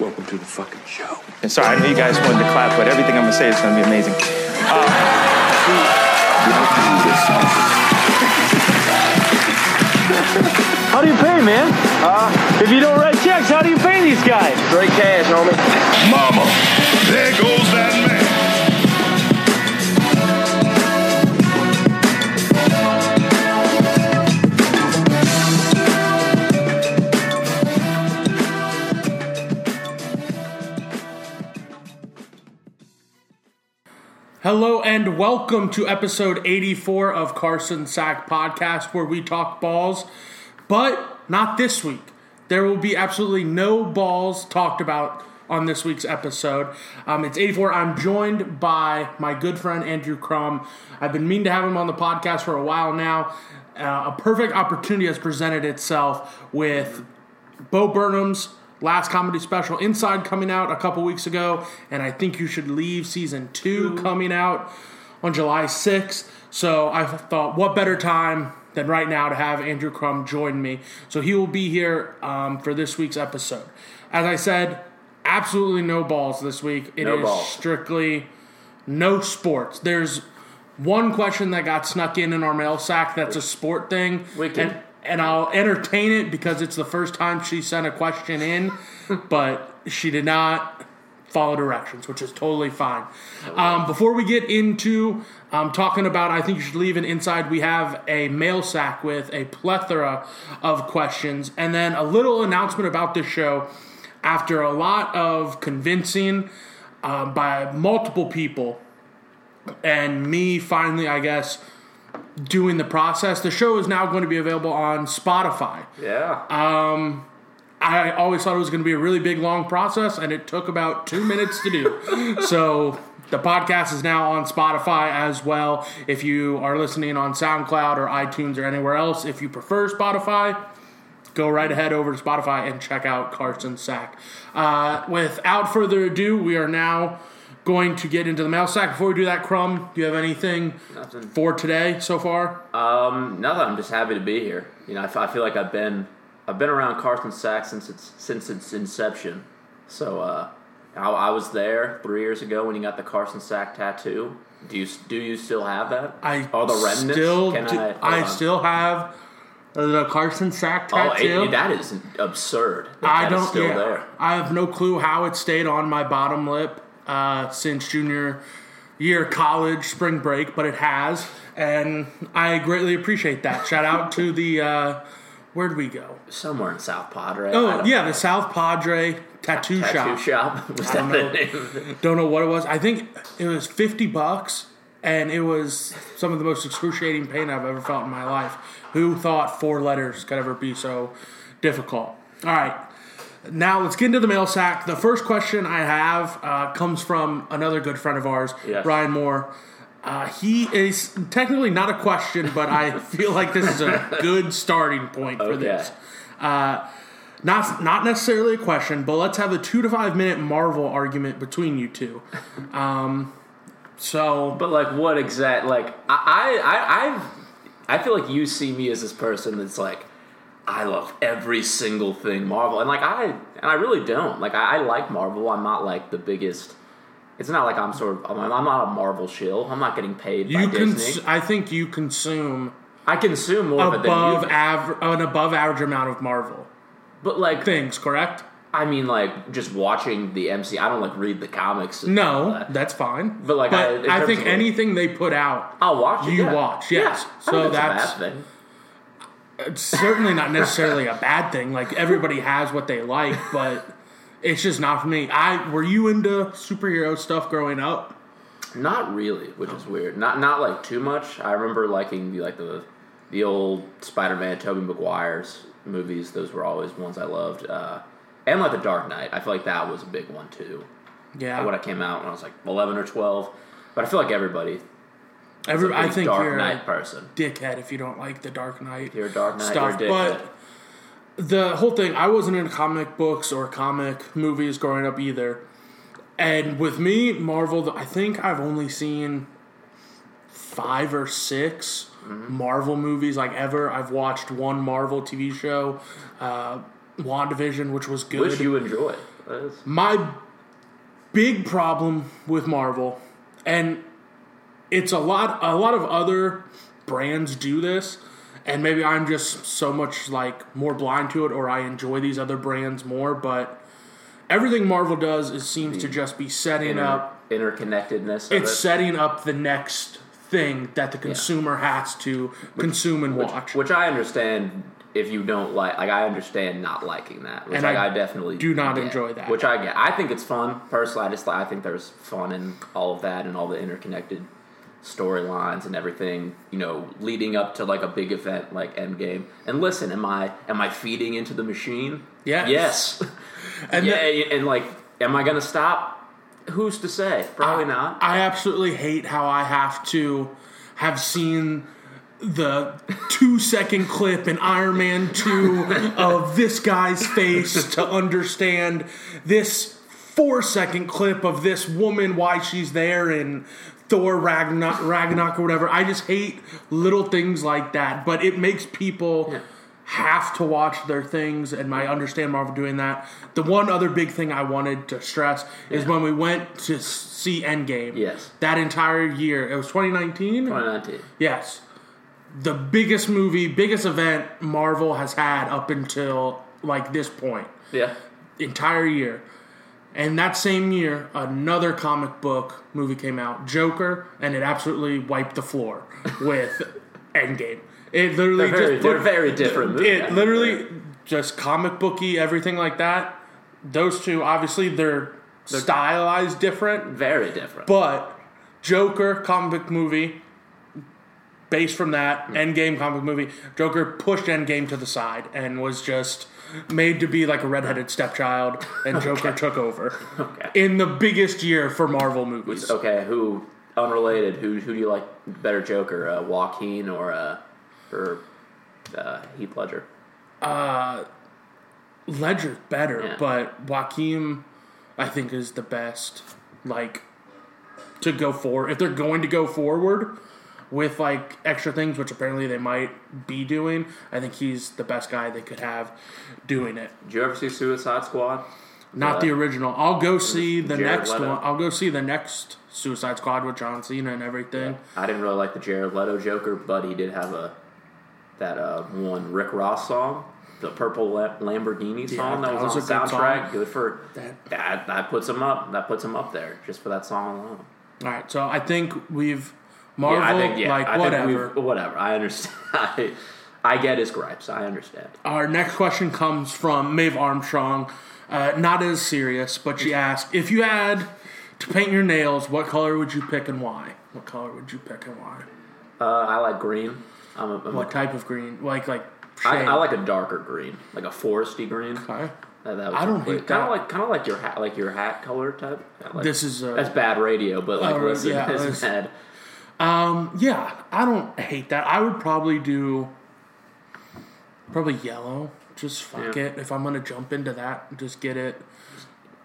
Welcome to the fucking show. And sorry, I know you guys wanted to clap, but everything I'm gonna say is gonna be amazing. How do you pay, man? Uh, if you don't write checks, how do you pay these guys? Straight cash, homie. Mama, there goes that Hello and welcome to episode 84 of Carson Sack Podcast, where we talk balls, but not this week. There will be absolutely no balls talked about on this week's episode. Um, it's 84. I'm joined by my good friend Andrew Crum. I've been meaning to have him on the podcast for a while now. Uh, a perfect opportunity has presented itself with Bo Burnham's last comedy special, Inside, coming out a couple weeks ago, and I think you should leave season two coming out on July 6th. So I thought, what better time than right now to have Andrew Crum join me? So he will be here um, for this week's episode. As I said, absolutely no balls this week. It is No balls. strictly no sports. There's one question that got snuck in in our mail sack that's a sport thing. Wicked. And, and I'll entertain it because it's the first time she sent a question in, but she did not follow directions, which is totally fine. Um, before we get into um, talking about, I think you should leave an inside. We have a mail sack with a plethora of questions, and then a little announcement about the show. After a lot of convincing um, by multiple people, and me finally, I guess, doing the process, the show is now going to be available on Spotify. Yeah. I always thought it was going to be a really big, long process, and it took about two minutes to do. so the podcast is now on Spotify as well. If you are listening on SoundCloud or iTunes or anywhere else, if you prefer Spotify, go right ahead over to Spotify and check out Carson Sack. Uh, without further ado, we are now going to get into the mail sack. Before we do that, Crumb, do you have anything Nothing. for today so far? Um, nothing. I'm just happy to be here. You know, I, f- I feel like I've been I've been around Carson Sack since its since its inception. So uh, I, I was there three years ago when you got the Carson Sack tattoo. Do you do you still have that? I oh the remnants. Still, Can do- I, I still have the Carson Sack Oh, tattoo. it, that is absurd. That I that is don't. still yeah, there. I have no clue how it stayed on my bottom lip uh, since junior year college spring break, but it has, and I greatly appreciate that. Shout out to the. Uh, where would we go? Somewhere in South Padre. Oh yeah, know. the South Padre tattoo, tattoo shop. shop. Was I don't the know. name? Don't know what it was. I think it was fifty bucks, and it was some of the most excruciating pain I've ever felt in my life. Who thought four letters could ever be so difficult? All right, now let's get into the mail sack. The first question I have uh, comes from another good friend of ours, Yes. Ryan Moore. Uh, he is technically not a question, but I feel like this is a good starting point for Okay. this. Uh, not not necessarily a question, but let's have a two to five minute Marvel argument between you two. Um, so But like, what exact? Like, I, I, I've, I feel like you see me as this person that's like, I love every single thing Marvel, and like I, and I really don't. Like, I, I like Marvel. I'm not like the biggest. It's not like I'm sort of. I'm, I'm not a Marvel shill. I'm not getting paid by you can, Disney. I think you consume I consume more of it than above an above average amount of Marvel but like, things, correct? I mean, like just watching the MC. I don't like read the comics. No, that. that's fine. But, like, I- I, think anything they put out, I'll watch it. you yeah. watch, yes. Yeah. So think that's- it's a bad thing. it's certainly not necessarily a bad thing. Like everybody has what they like, but it's just not for me. I were you into superhero stuff growing up? Not really, which is weird. Not not like too much. I remember liking the like the the old Spider-Man, Tobey Maguire's movies. Those were always ones I loved. Uh, and like the Dark Knight. I feel like that was a big one too. Yeah, When I came out when I was like eleven or twelve. But I feel like everybody. Every, I think Dark you're Knight a person. dickhead if you don't like the Dark Knight. You're a Dark Knight. stuff, you're a dickhead. but the whole thing, I wasn't into comic books or comic movies growing up either. And with me, Marvel, I think I've only seen five or 6 Mm-hmm. Marvel movies like ever. I've watched one Marvel TV show, uh, WandaVision, which was good. which you enjoy. My big problem with Marvel, and it's a lot. A lot of other brands do this, and maybe I'm just so much like more blind to it, or I enjoy these other brands more. But everything Marvel does is seems to just be setting Inter- up. interconnectedness. It's it. setting up the next thing that the consumer has to consume and which, watch. which I understand if you don't like like I understand not liking that which And like, I I, definitely do not get, enjoy that. which I get I think it's fun personally I just I think there's fun in all of that and all the interconnected storylines and everything you know leading up to like a big event like Endgame. And listen am I am I feeding into the machine? Yes. yes. And yeah the- and like am I gonna stop? Who's to say? Probably not. I absolutely hate how I have to have seen the two second clip in Iron Man 2 of this guy's face to understand this four second clip of this woman, why she's there in Thor Ragnarok, Ragnarok or whatever. I just hate little things like that, but it makes people. Yeah. Have to watch their things, and I understand Marvel doing that. The one other big thing I wanted to stress is when we went to see Endgame. Yes. That entire year, it was 2019. 2019 Yes. The biggest movie, biggest event Marvel has had up until like this point. yeah Entire year. And that same year, another comic book movie came out, Joker, and it absolutely wiped the floor with Endgame. It literally they're very, just they're very different movies. It literally just comic booky, everything like that. Those two, obviously, they're, stylized different, very different but Joker comic book movie, based from that hmm. Endgame comic movie, Joker pushed Endgame to the side and was just made to be like a redheaded stepchild, and Joker took over okay in the biggest year for Marvel movies. Okay, who unrelated? Who who do you like better, Joker, uh, Joaquin or uh, or uh, Heath Ledger? Ledger's better, Yeah. but Joaquin, I think, is the best. Like to go for if they're going to go forward with like extra things, which apparently they might be doing. I think he's the best guy they could have doing it. Did you ever see Suicide Squad? Not the Uh, original. I'll go see the Jared next Leto. one. I'll go see the next Suicide Squad with John Cena and everything. I didn't really like the Jared Leto Joker, but he did have a that uh, one Rick Ross song, the Purple La- Lamborghini song that that, was, was on a good soundtrack. song. Good for That- that. That puts him up. That puts him up there just for that song alone. All right, so I think we've Marvel yeah, I think yeah, like I whatever. Whatever. I understand. I, I get his gripes. I understand. Our next question comes from Maeve Armstrong. Uh, not as serious, but she asked if you had to paint your nails, what color would you pick and why? What color would you pick and why? Uh, I like green. I'm a, I'm What a, type of green? Like like I. I like a darker green, like a foresty green. Okay. That, that I don't hate kind of like kind of like your hat, like your hat color type. Like, This is, uh, that's bad radio, but like Oh, listen, yeah, it's it's- bad. Yeah, I don't hate that. I would probably do probably yellow. Just fuck Yeah. it. If I'm gonna jump into that, just get it.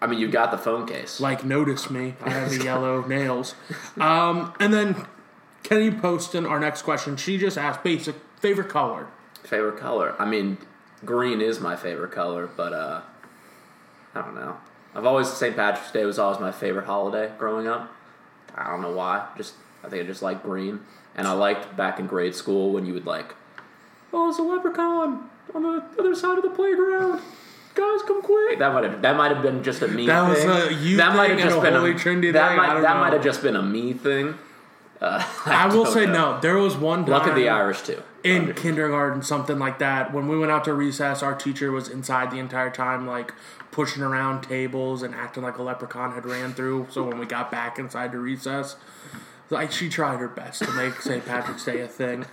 I mean, you got the phone case. Like notice me. I have the yellow nails. Um, and then Kenny Poston, our next question. She just asked basic favorite color. Favorite color? I mean, green is my favorite color, but uh, I don't know. I've always St. Patrick's Day was always my favorite holiday growing up. I don't know why. Just I think I just like green, and I liked back in grade school when you would like, oh, it's a leprechaun on the other side of the playground. Guys, come quick! That might have that might have been just a me. That was thing. a you that might have just been a Trinity that thing? Might, I that might have just been a me thing. Uh, I will say know. no. There was one time Luck of the Irish too. in kindergarten, something like that. When we went out to recess, our teacher was inside the entire time, like pushing around tables and acting like a leprechaun had ran through. So when we got back inside to recess, like she tried her best to make St. Patrick's Day a thing.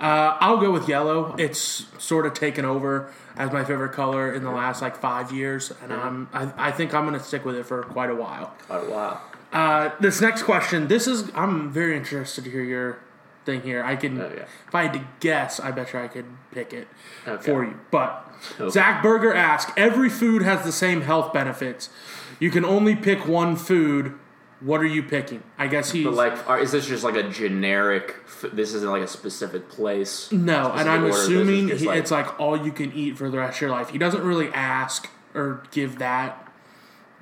Uh, I'll go with yellow. It's sort of taken over as my favorite color in the last like five years, and I'm I, I think I'm gonna stick with it for quite a while. Quite a while. Uh, this next question, this is I'm very interested to hear your thing here. I can, Oh, yeah. if I had to guess, I bet you I could pick it Okay. for you. But Okay. Zach Berger asks, every food has the same health benefits. You can only pick one food. What are you picking? I guess he's But like, are, is this just like a generic? This isn't like a specific place. no, and I'm order, assuming he, like- it's like all you can eat for the rest of your life. He doesn't really ask or give that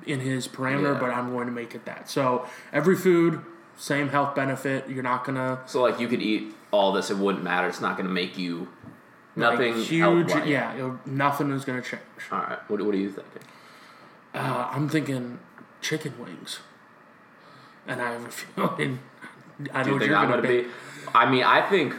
in his parameter, Yeah. but I'm going to make it that. So every food, same health benefit. You're not gonna So like you could eat all this, it wouldn't matter. It's not going to make you nothing like, huge. Yeah, nothing is gonna change. All right. What, what are you thinking? Uh, I'm thinking chicken wings, and I have a feeling. I know Do you what think you're I'm gonna going to be. I mean, I think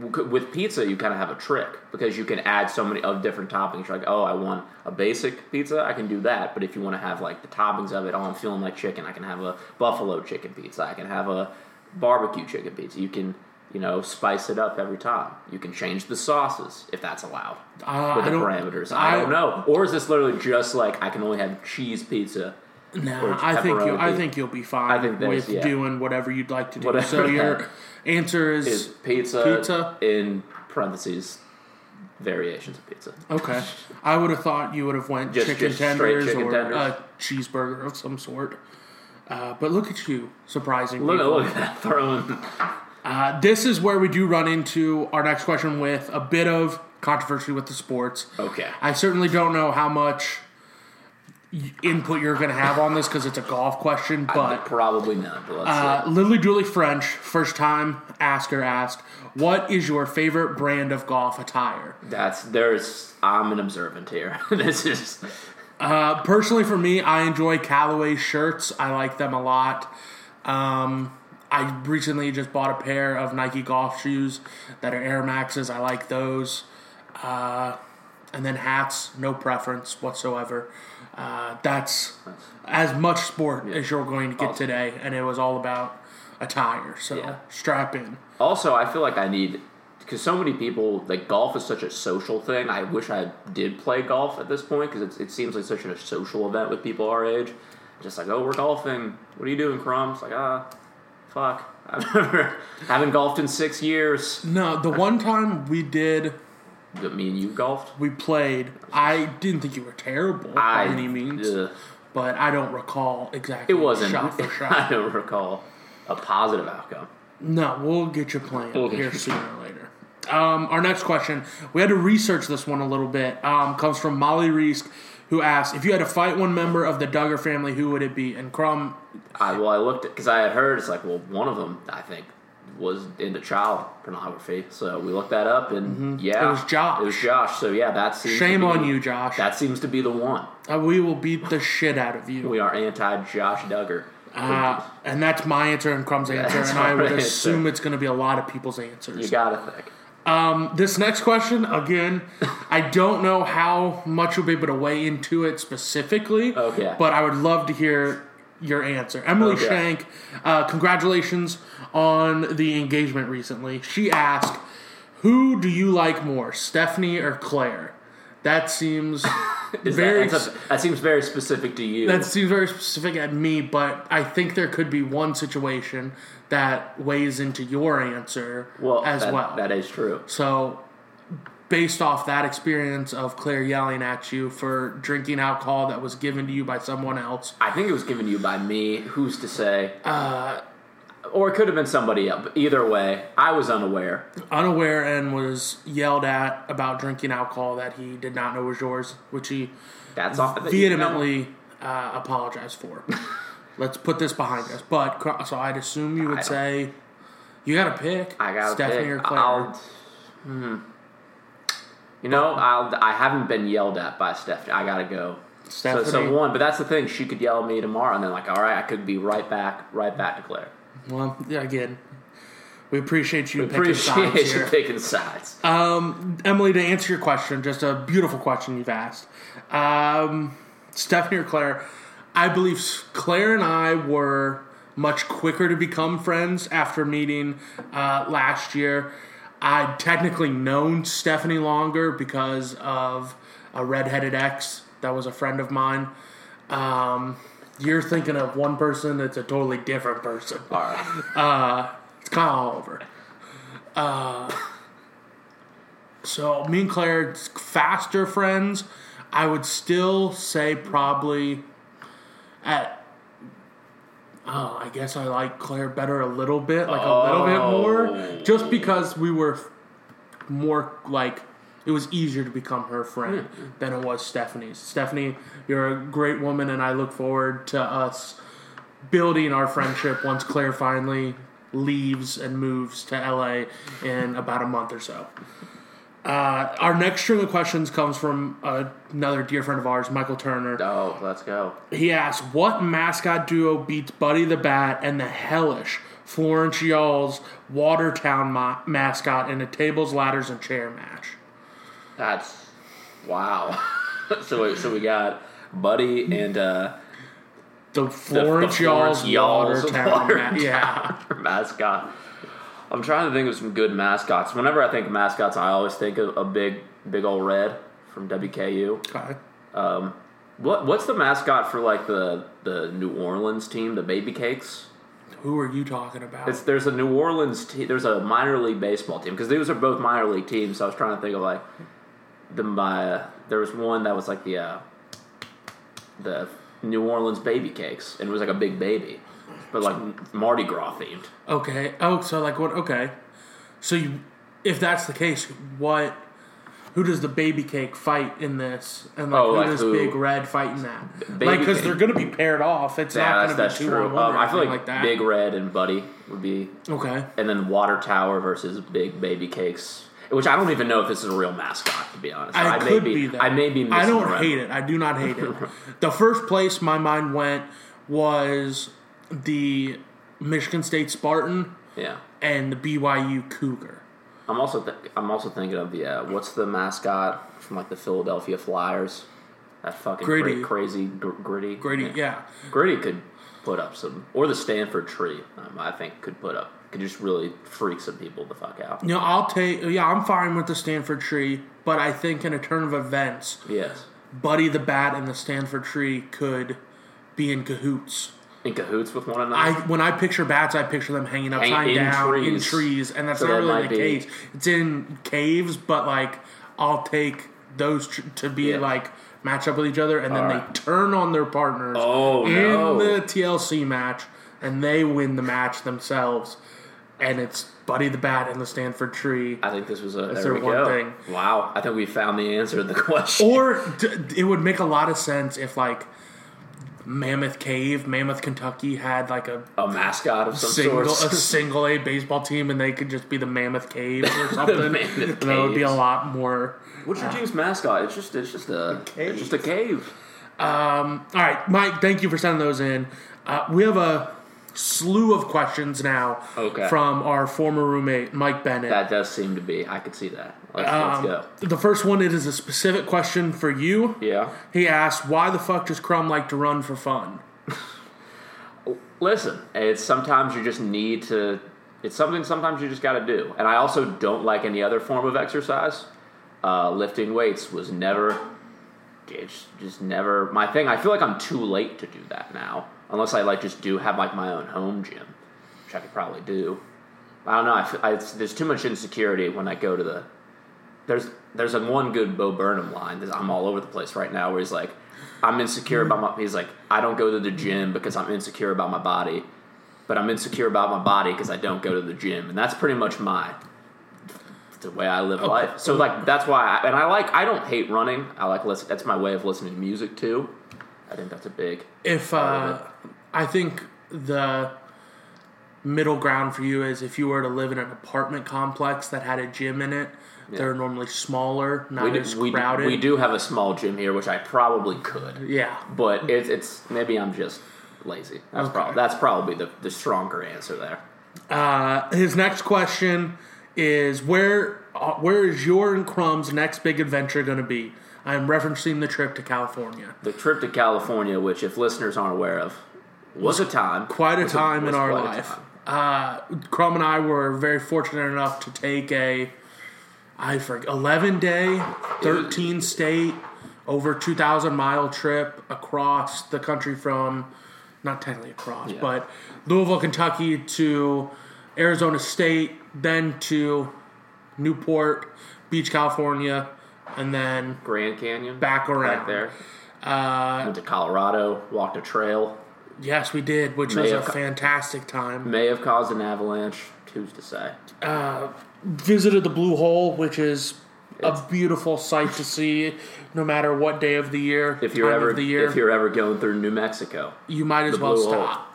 with pizza you kind of have a trick because you can add so many of different toppings. You're like, oh, I want a basic pizza, I can do that. But if you want to have like the toppings of it, oh, I'm feeling like chicken, I can have a buffalo chicken pizza. I can have a barbecue chicken pizza. You can. You know, spice it up every time. You can change the sauces if that's allowed Uh, with I the parameters. I, don't know. Or is this literally just like I can only have cheese pizza? Nah, I think you. I think you'll be fine with yeah. doing whatever you'd like to do. Whatever So your answer is, is pizza, Pizza? in parentheses variations of pizza. okay. I would have thought you would have went Just- chicken just tenders chicken or tenders? a cheeseburger of some sort. Uh, but look at you, surprising Look, people. look at that throwing. Uh, this is where we do run into our next question with a bit of controversy with the sports. Okay. I certainly don't know how much input you're going to have on this because it's a golf question, but probably not. But let's uh. Lily Julie French, first time asker, asked, "What is your favorite brand of golf attire?" That's there's. I'm an observant here. this is Uh, personally, for me, I enjoy Callaway shirts. I like them a lot. Um, I recently just bought a pair of Nike golf shoes that are Air Maxes. I like those. Uh, and then hats, no preference whatsoever. Uh, that's as much sport as you're going to get Awesome. today, and it was all about attire. So Yeah. strap in. also. I feel like I need because so many people like golf is such a social thing. I wish I did play golf at this point because it seems like such a social event with people our age. Just like, oh, we're golfing. What are you doing, Crumbs? Like, ah, fuck. I've never haven't golfed in six years. No, the one time we did, But me and you golfed. we played. I didn't think you were terrible by any means. ugh. but I don't recall exactly. It wasn't. shot for shot. I don't recall a positive outcome. no, we'll get you playing We'll here sooner or later. Um, our next question, we had to research this one a little bit. Um, comes from Molly Reesk, who asked, "If you had to fight one member of the Duggar family, who would it be?" And Crumb, I well, I looked at because I had heard it's like well, one of them I think was into child pornography. So we looked that up, and yeah, Mm-hmm. It was Josh. It was Josh. So yeah, that seems to shame be- on you, Josh. That seems to be the one. Uh, we will beat the shit out of you. We are anti Josh Duggar. Uh, and that's my answer and Crumb's answer, and I would answer. assume it's going to be a lot of people's answers. you gotta think. This next question, again, I don't know how much you'll be able to weigh into it specifically. Okay. But I would love to hear your answer. Emily Okay. Shank, uh, congratulations on the engagement recently. She asked, "Who do you like more, Stephanie or Claire?" That seems very. that, a- that seems very specific to you. that seems very specific at me, but I think there could be one situation that weighs into your answer well as that- well. That is true. So, based off that experience of Claire yelling at you for drinking alcohol that was given to you by someone else, I think it was given to you by me. Who's to say? Uh, or it could have been somebody else. But either way, I was unaware. unaware and was yelled at about drinking alcohol that he did not know was yours, which he That's all. vehemently uh, apologized for. Let's put this behind us. But so I'd assume you would say you got to pick I got Stephanie pick. or Claire. I'll, hmm. You know, I'll, I haven't been yelled at by Stephanie. I gotta go. So, Stephanie. so one, but that's the thing. She could yell at me tomorrow, and then like, all right, I could be right back, right back to Claire. Well, yeah, again, we appreciate you picking Appreciate sides you here. picking sides. Emily, to answer your question, just a beautiful question you've asked. Um, Stephanie or Claire? I believe Claire and I were much quicker to become friends after meeting uh, last year. I'd technically known Stephanie longer because of a redheaded ex that was a friend of mine. Um, you're thinking of one person that's a totally different person. all right. Uh, It's kind of all over. Uh, so me and Claire, faster friends. I would still say probably at. Oh, I guess I like Claire better a little bit, like a little bit more, just because we were more like it was easier to become her friend than it was Stephanie's. Stephanie, you're a great woman, and I look forward to us building our friendship once Claire finally leaves and moves to LA in about a month or so. Uh, our next string of questions comes from uh, another dear friend of ours, Michael Turner. Oh, let's go. He asks, "What mascot duo beats Buddy the Bat and the hellish Florence Y'all's Watertown ma- mascot in a tables, ladders, and chair match?" That's wow. so we, so we got Buddy and uh, The the, Florence, the Y'all's Florence Y'all's Watertown, Watertown yeah. mascot. I'm trying to think of some good mascots. Whenever I think of mascots, I always think of a big, big old red from WKU. Okay. What what's the mascot for like the the New Orleans team, the Baby Cakes? Who are you talking about? It's there's a New Orleans team. There's a minor league baseball team because those are both minor league teams. So I was trying to think of like the my. There was one that was like the uh, the New Orleans Baby Cakes, and it was like a big baby, but like Mardi Gras themed. Okay. Oh, so like what? Okay. So you, if that's the case, what? Who does the baby cake fight in this? And like Oh, who like does who? Big Red fight in that? Baby like because they're going to be paired off. It's Yeah, not that's, going to that's be two true. on one Um, I feel like, like that. Big Red and Buddy would be, Okay. and then Water Tower versus Big Baby Cakes. Which I don't even know if this is a real mascot, to be honest. I, may could be, be, that. I may be. I don't hate it. I do not hate it. the first place my mind went was the Michigan State Spartan Yeah. and the BYU Cougar. I'm also th- I'm also thinking of the uh, what's the mascot from like the Philadelphia Flyers? That fucking Gritty. cra- crazy gr- gritty. Grady, yeah. Gritty could put up some, or the Stanford Tree. Um, I think could put up could just really freak some people the fuck out. You know, I'll take. Yeah, I'm fine with the Stanford Tree, but I think in a turn of events, Yes, Buddy the Bat and the Stanford Tree could be in cahoots. in cahoots with one I another. when I picture bats, I picture them hanging upside in down in trees. trees, and that's So not that really the be- case. It's in caves, but like I'll take those tr- to be Yeah. like match up with each other, and then Alright. they turn on their partners Oh, in no. the TLC match, and they win the match themselves. And it's Buddy the Bat and the Stanford Tree. I think this was a there one go. thing? Wow, I think we found the answer to the question. Or d- it would make a lot of sense if like Mammoth Cave, Mammoth, Kentucky had like a a mascot of some single a single A baseball team, and they could just be the Mammoth Caves or something. Mammoth and that would be a lot more. What's your team's mascot? It's just it's just a it's just a cave. All right, Mike. Thank you for sending those in. Uh, we have a slew of questions now Okay. from our former roommate Mike Bennett. That does seem to be. I could see that. Let's, Um, let's go. The first one it is a specific question for you. Yeah. He asked, "Why the fuck does Crumb like to run for fun?" Listen, it's sometimes you just need to. It's something sometimes you just got to do. And I also don't like any other form of exercise. Uh, lifting weights was never. It's just never my thing. I feel like I'm too late to do that now, unless I like just do have like my own home gym, which I could probably do. I don't know. I, feel- I there's too much insecurity when I go to the. There's there's a one good Bo Burnham line that I'm all over the place right now where he's like, I'm insecure about my. He's like, I don't go to the gym because I'm insecure about my body, but I'm insecure about my body because I don't go to the gym, and that's pretty much my the way I live life. So like that's why, I, and I like I don't hate running. I like listen. That's my way of listening to music too. I think that's a big. If uh, I think the middle ground for you is if you were to live in an apartment complex that had a gym in it, they're normally smaller, not We do, as we, crowded. we do have a small gym here, which I probably could. Yeah. but it's it's maybe I'm just lazy. That's Okay. probably that's probably the, the stronger answer there. Uh, his next question is where uh, where is your and Crumb's next big adventure going to be? I'm referencing the trip to California. The trip to California, which if listeners aren't aware of, was a time Quite a time was in our life. Uh, Crumb and I were very fortunate enough to take a I forget 11 day, 13 state, over 2,000 mile trip across the country from not technically across, Yeah. but Louisville, Kentucky to Arizona State, then to Newport Beach, California, and then Grand Canyon back around. back there. Uh, Went to Colorado, walked a trail. yes, we did, which May was a fantastic time. May have caused an avalanche. Who's to say? Uh, visited the Blue Hole, which is a beautiful sight to see, no matter what day of the year. If you're ever of the year, if you're ever going through New Mexico, you might as well Blue stop.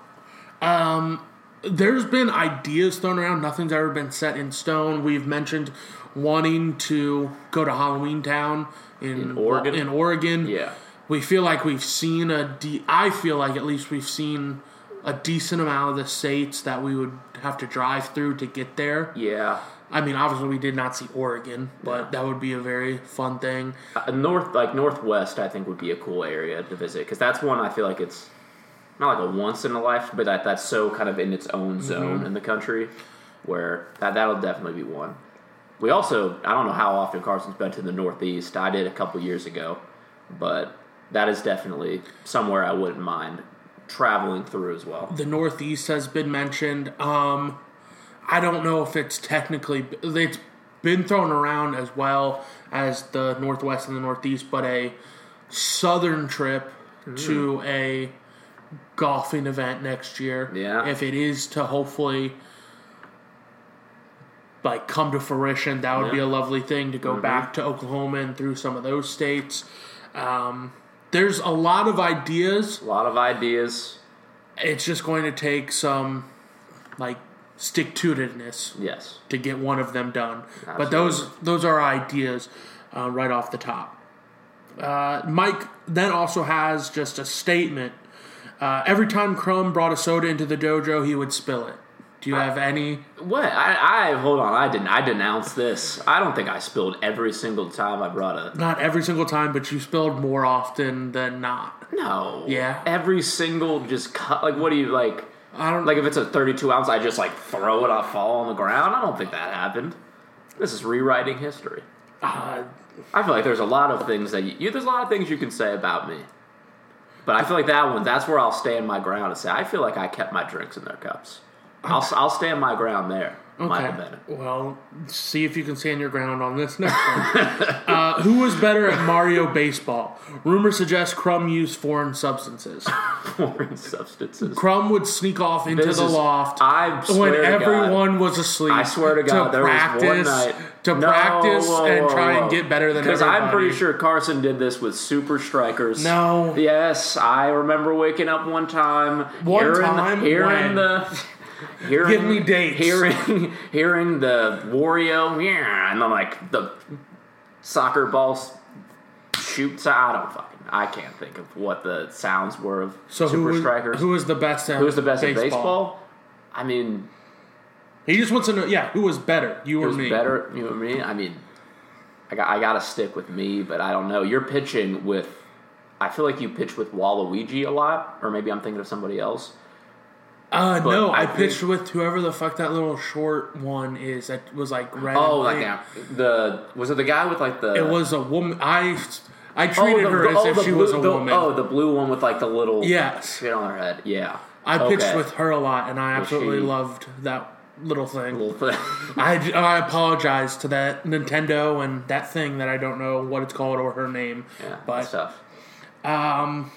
Um, there's been ideas thrown around. Nothing's ever been set in stone. We've mentioned wanting to go to Halloween Town in, In Oregon? In Oregon, yeah, we feel like we've seen a. De- I feel like at least we've seen a decent amount of the states that we would have to drive through to get there. yeah. I mean, obviously we did not see Oregon, but that would be a very fun thing. Uh, north like northwest, I think would be a cool area to visit because that's one I feel like it's not like a once in a life, but that that's so kind of in its own zone in the country where that that'll definitely be one. We also I don't know how often Carson's been to the Northeast. I did a couple years ago, but that is definitely somewhere I wouldn't mind traveling through as well. The Northeast has been mentioned. Um, I don't know if it's technically it's been thrown around as well as the Northwest and the Northeast, but a southern trip to a golfing event next year. Yeah. if it is to hopefully like come to fruition, that would be a lovely thing to go back to Oklahoma and through some of those states. Um, there's a lot of ideas A lot of ideas. it's just going to take some like stick to itiveness Yes. to get one of them done. But those those are ideas uh, right off the top. Uh, Mike then also has just a statement. Uh, every time Crumb brought a soda into the dojo, he would spill it. Do you have any? What? I, I hold on. I didn't. I denounced this. I don't think I spilled every single time I brought a. Not every single time, but you spilled more often than not. No. Yeah. Every single just cut. Like, what do you like? I don't Like, if it's a 32 ounce, I just like throw it off, fall on the ground. I don't think that happened. This is rewriting history. Uh, I feel like there's a lot of things that you, you. There's a lot of things you can say about me. But I feel like that one. That's where I'll stand my ground and say I feel like I kept my drinks in their cups. I'll I'll stand my ground there. Michael Okay. Bennett. Well, see if you can stand your ground on this next one. uh, who was better at Mario Baseball? Rumor suggests Crumb used foreign substances. Foreign substances. Crumb would sneak off into This the is- loft I swear when to God. everyone was asleep. I swear to God, there was one practice, night to No, practice whoa, and whoa, try whoa. and get better than Because. I'm pretty sure Carson did this with Super Strikers. No. Yes, I remember waking up one time. One hearing, time? hearing When? the. Hearing, Give me dates. Hearing, hearing the Wario, yeah, and then like the soccer balls shoots. I don't fucking. I can't think of what the sounds were of So Super who Strikers. who was the best at Who was the best baseball? at baseball? I mean, He just wants to know. Yeah, who was better, you or me? better? You and me. I mean, I got I got to stick with me, but I don't know. You're pitching with. I feel like you pitch with Waluigi a lot, or maybe I'm thinking of somebody else. Uh, no, I I, think- pitched with whoever the fuck that little short one is that was like red. Oh, like that. The was it the guy with like the? It was a woman. I I Oh, treated the- her as oh, if she blue- was a the- woman. Oh, the blue one with like the little yes, shit on her head. Yeah, I pitched with her a lot, and I absolutely she- loved that little thing. Little thing. I, I apologize to that Nintendo and that thing that I don't know what it's called or her name. yeah, but tough. um,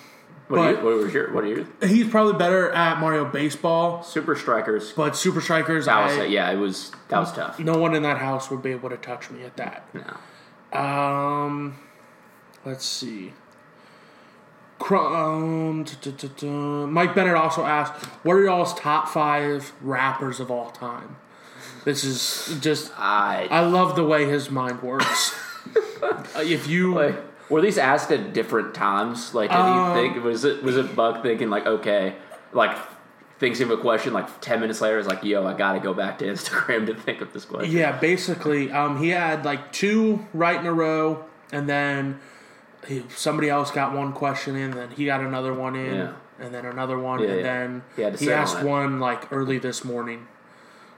What, are you, but- what was your? What are your he's probably better at Mario Baseball. Super Strikers? But Super Strikers, That was I. Yeah, it was. That was tough. no one in that house would be able to touch me at that. No. Um, let's see. Um, Mike Bennett also asked, "What are y'all's top five rappers of all time?" This is just. I I love the way his mind works. Uh, if you Like, were these asked at different times? Like, did Um, you think was it was it Buck thinking like, okay, like thinks of a question like ten minutes later is like, yo, I gotta go back to Instagram to think of this question. Yeah, basically, um, he had like two right in a row, and then he, somebody else got one question in, then he got another one in, Yeah. and then another one, Yeah, and yeah. then He he sit on asked one like early this morning.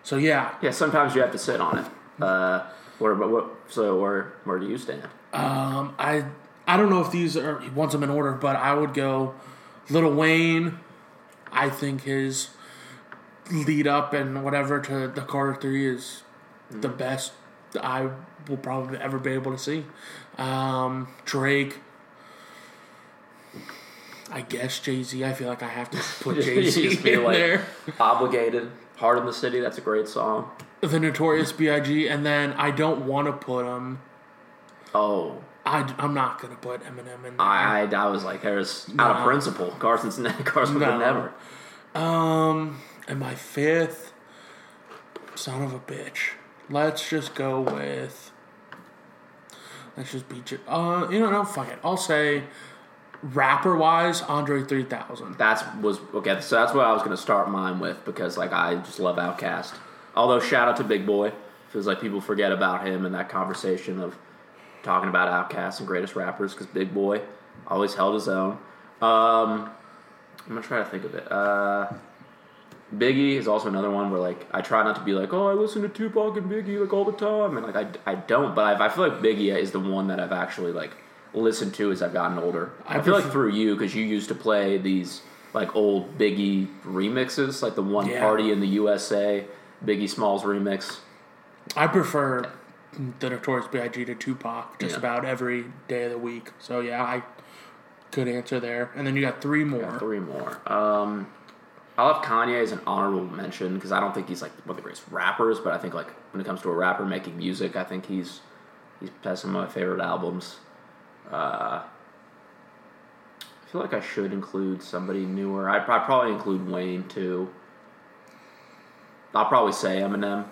So yeah, Yeah, sometimes you have to sit on it. Uh, where, but what? So where where do you stand? Um, I I don't know if these are he wants them in order, but I would go Lil Wayne. I think his lead up and whatever to the Carter Three is the best I will probably ever be able to see. Um, Drake. I guess Jay Z. I feel like I have to put Jay Z in like- there. Obligated, Heart in the City. That's a great song. The Notorious B.I.G. And then I don't want to put him Oh, I, I'm not gonna put Eminem in there. I, I, I was like, there's out of principle. Carson's ne- Carson No. would never. Um, and my fifth, son of a bitch. Let's just go with. Let's just beat you. Uh, you know, no, fuck it. I'll say, rapper wise, Andre three thousand. That's was okay. So that's what I was going to start mine with because like I just love Outkast. Although shout out to Big Boi, feels like people forget about him in that conversation of talking about Outkast and greatest rappers because Big Boi always held his own. Um, I'm gonna try to think of it. Uh, Biggie is also another one where like I try not to be like, oh, I listen to Tupac and Biggie like all the time, and like I, I don't, but I've, I feel like Biggie is the one that I've actually like listened to as I've gotten older. I, I feel like through you because you used to play these like old Biggie remixes, like the one Yeah. party in the USA, Biggie Smalls remix. I prefer the Notorious B.I.G. to Tupac just Yeah. about every day of the week. So yeah, I good answer there. And then you got three more. Three more. Um, I'll have Kanye as an honorable mention because I don't think he's like one of the greatest rappers, but I think like when it comes to a rapper making music, I think he's he's has some of my favorite albums. Uh, I feel like I should include somebody newer. I I probably include Wayne too. I'll probably say Eminem.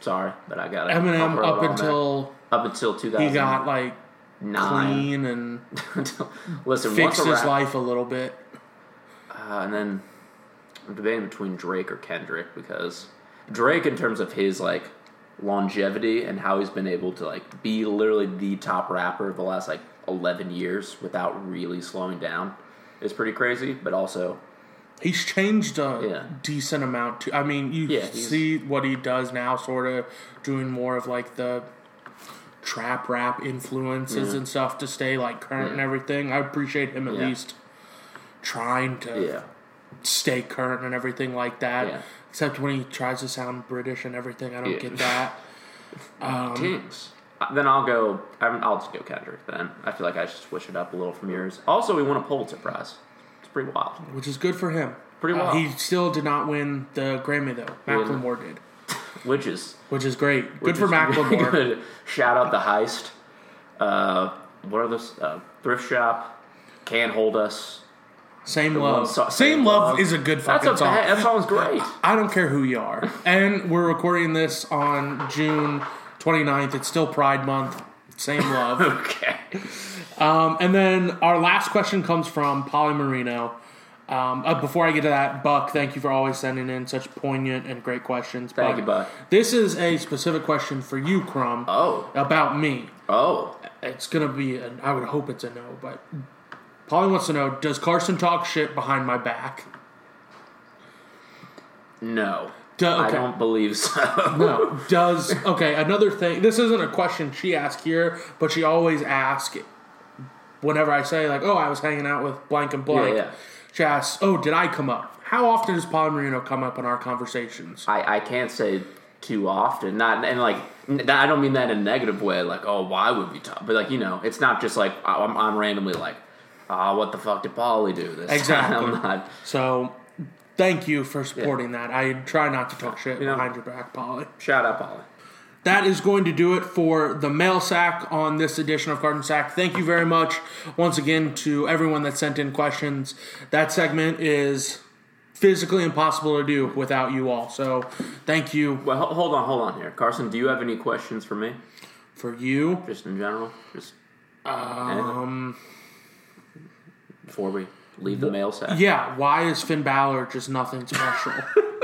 Sorry, but I got Eminem up until up until two thousand. he got like nine. clean and Listen, fixed his rap- life a little bit. Uh, and then I'm debating between Drake or Kendrick because Drake, in terms of his like longevity and how he's been able to like be literally the top rapper of the last like 11 years without really slowing down, is pretty crazy. But also, He's changed a Yeah. decent amount too. I mean, you Yeah, see what he does now, sort of doing more of like the trap rap influences and stuff to stay like current and everything. I appreciate him at least trying to stay current and everything like that. Except when he tries to sound British and everything, I don't get that. Um. Uh, Then I'll go. I'm, I'll just go Kendrick. Then I feel like I should switch it up a little from yours. Also, we won a Pulitzer Prize. Pretty wild. which is good for him. Pretty Uh, he still did not win the Grammy though. Macklemore did, Which is which is great. Good Which for is Macklemore. good. Shout out the heist. Uh, what are those? Uh, thrift shop. Can't hold us. Same one love. so- Same Same love Love. is a good That's fucking a song. that song's great. I don't care who you are. And we're recording this on June 29th. It's still Pride Month. Same love. okay. um, and then our last question comes from Polly Marino. Um, uh, before I get to that, Buck, thank you for always sending in such poignant and great questions. Thank you, Buck. This is a specific question for you, Crumb, Oh. about me. Oh. It's gonna be. An, I would hope it's a no, but Polly wants to know: Does Carson talk shit behind my back? No. Do- I don't believe so. No. Does okay? Another thing. This isn't a question she asked here, but she always asks whenever I say like, "Oh, I was hanging out with blank and blank." Yeah, yeah. She asks, "Oh, did I come up?" How often does Paul Marino come up in our conversations? I, I can't say too often. Not and like I don't mean that in a negative way. Like oh why would we talk? But like you know it's not just like I'm, I'm randomly like ah what the fuck did Polly do this? time?" Exactly. I'm not. So, thank you for supporting that. I try not to talk shit behind your back, Polly. Shout out Polly. that is going to do it for the mail sack on this edition of Garden Sack. Thank you very much once again to everyone that sent in questions. That segment is physically impossible to do without you all. So thank you Well, ho- hold on, hold on here, Carson. Do you have any questions for me, for you. just in general, just um before we leave the mail sack? Yeah, why is Finn Balor just nothing special?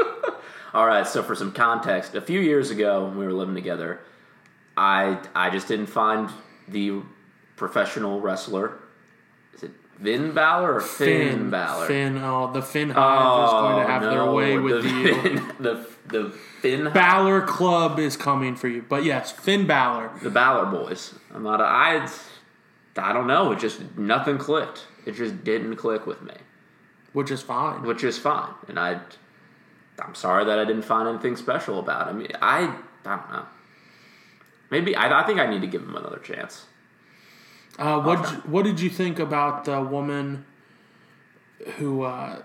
All right, so for some context, a few years ago when we were living together, I I just didn't find the professional wrestler. Is it Vin Balor or Finn, Balor? Finn, oh, the Finn Hive is going to oh, have their no, way with the you. Finn, the the Finn Balor Club is coming for you. But yes, Finn Balor. the Balor boys. I'm not. A, I I don't know. It just nothing clicked. It just didn't click with me, Which is fine. which is fine. And I I'm sorry that I didn't find anything special about him. I I don't know. Maybe I, I think I need to give him another chance. Uh, what Okay. what did you think about the woman who uh,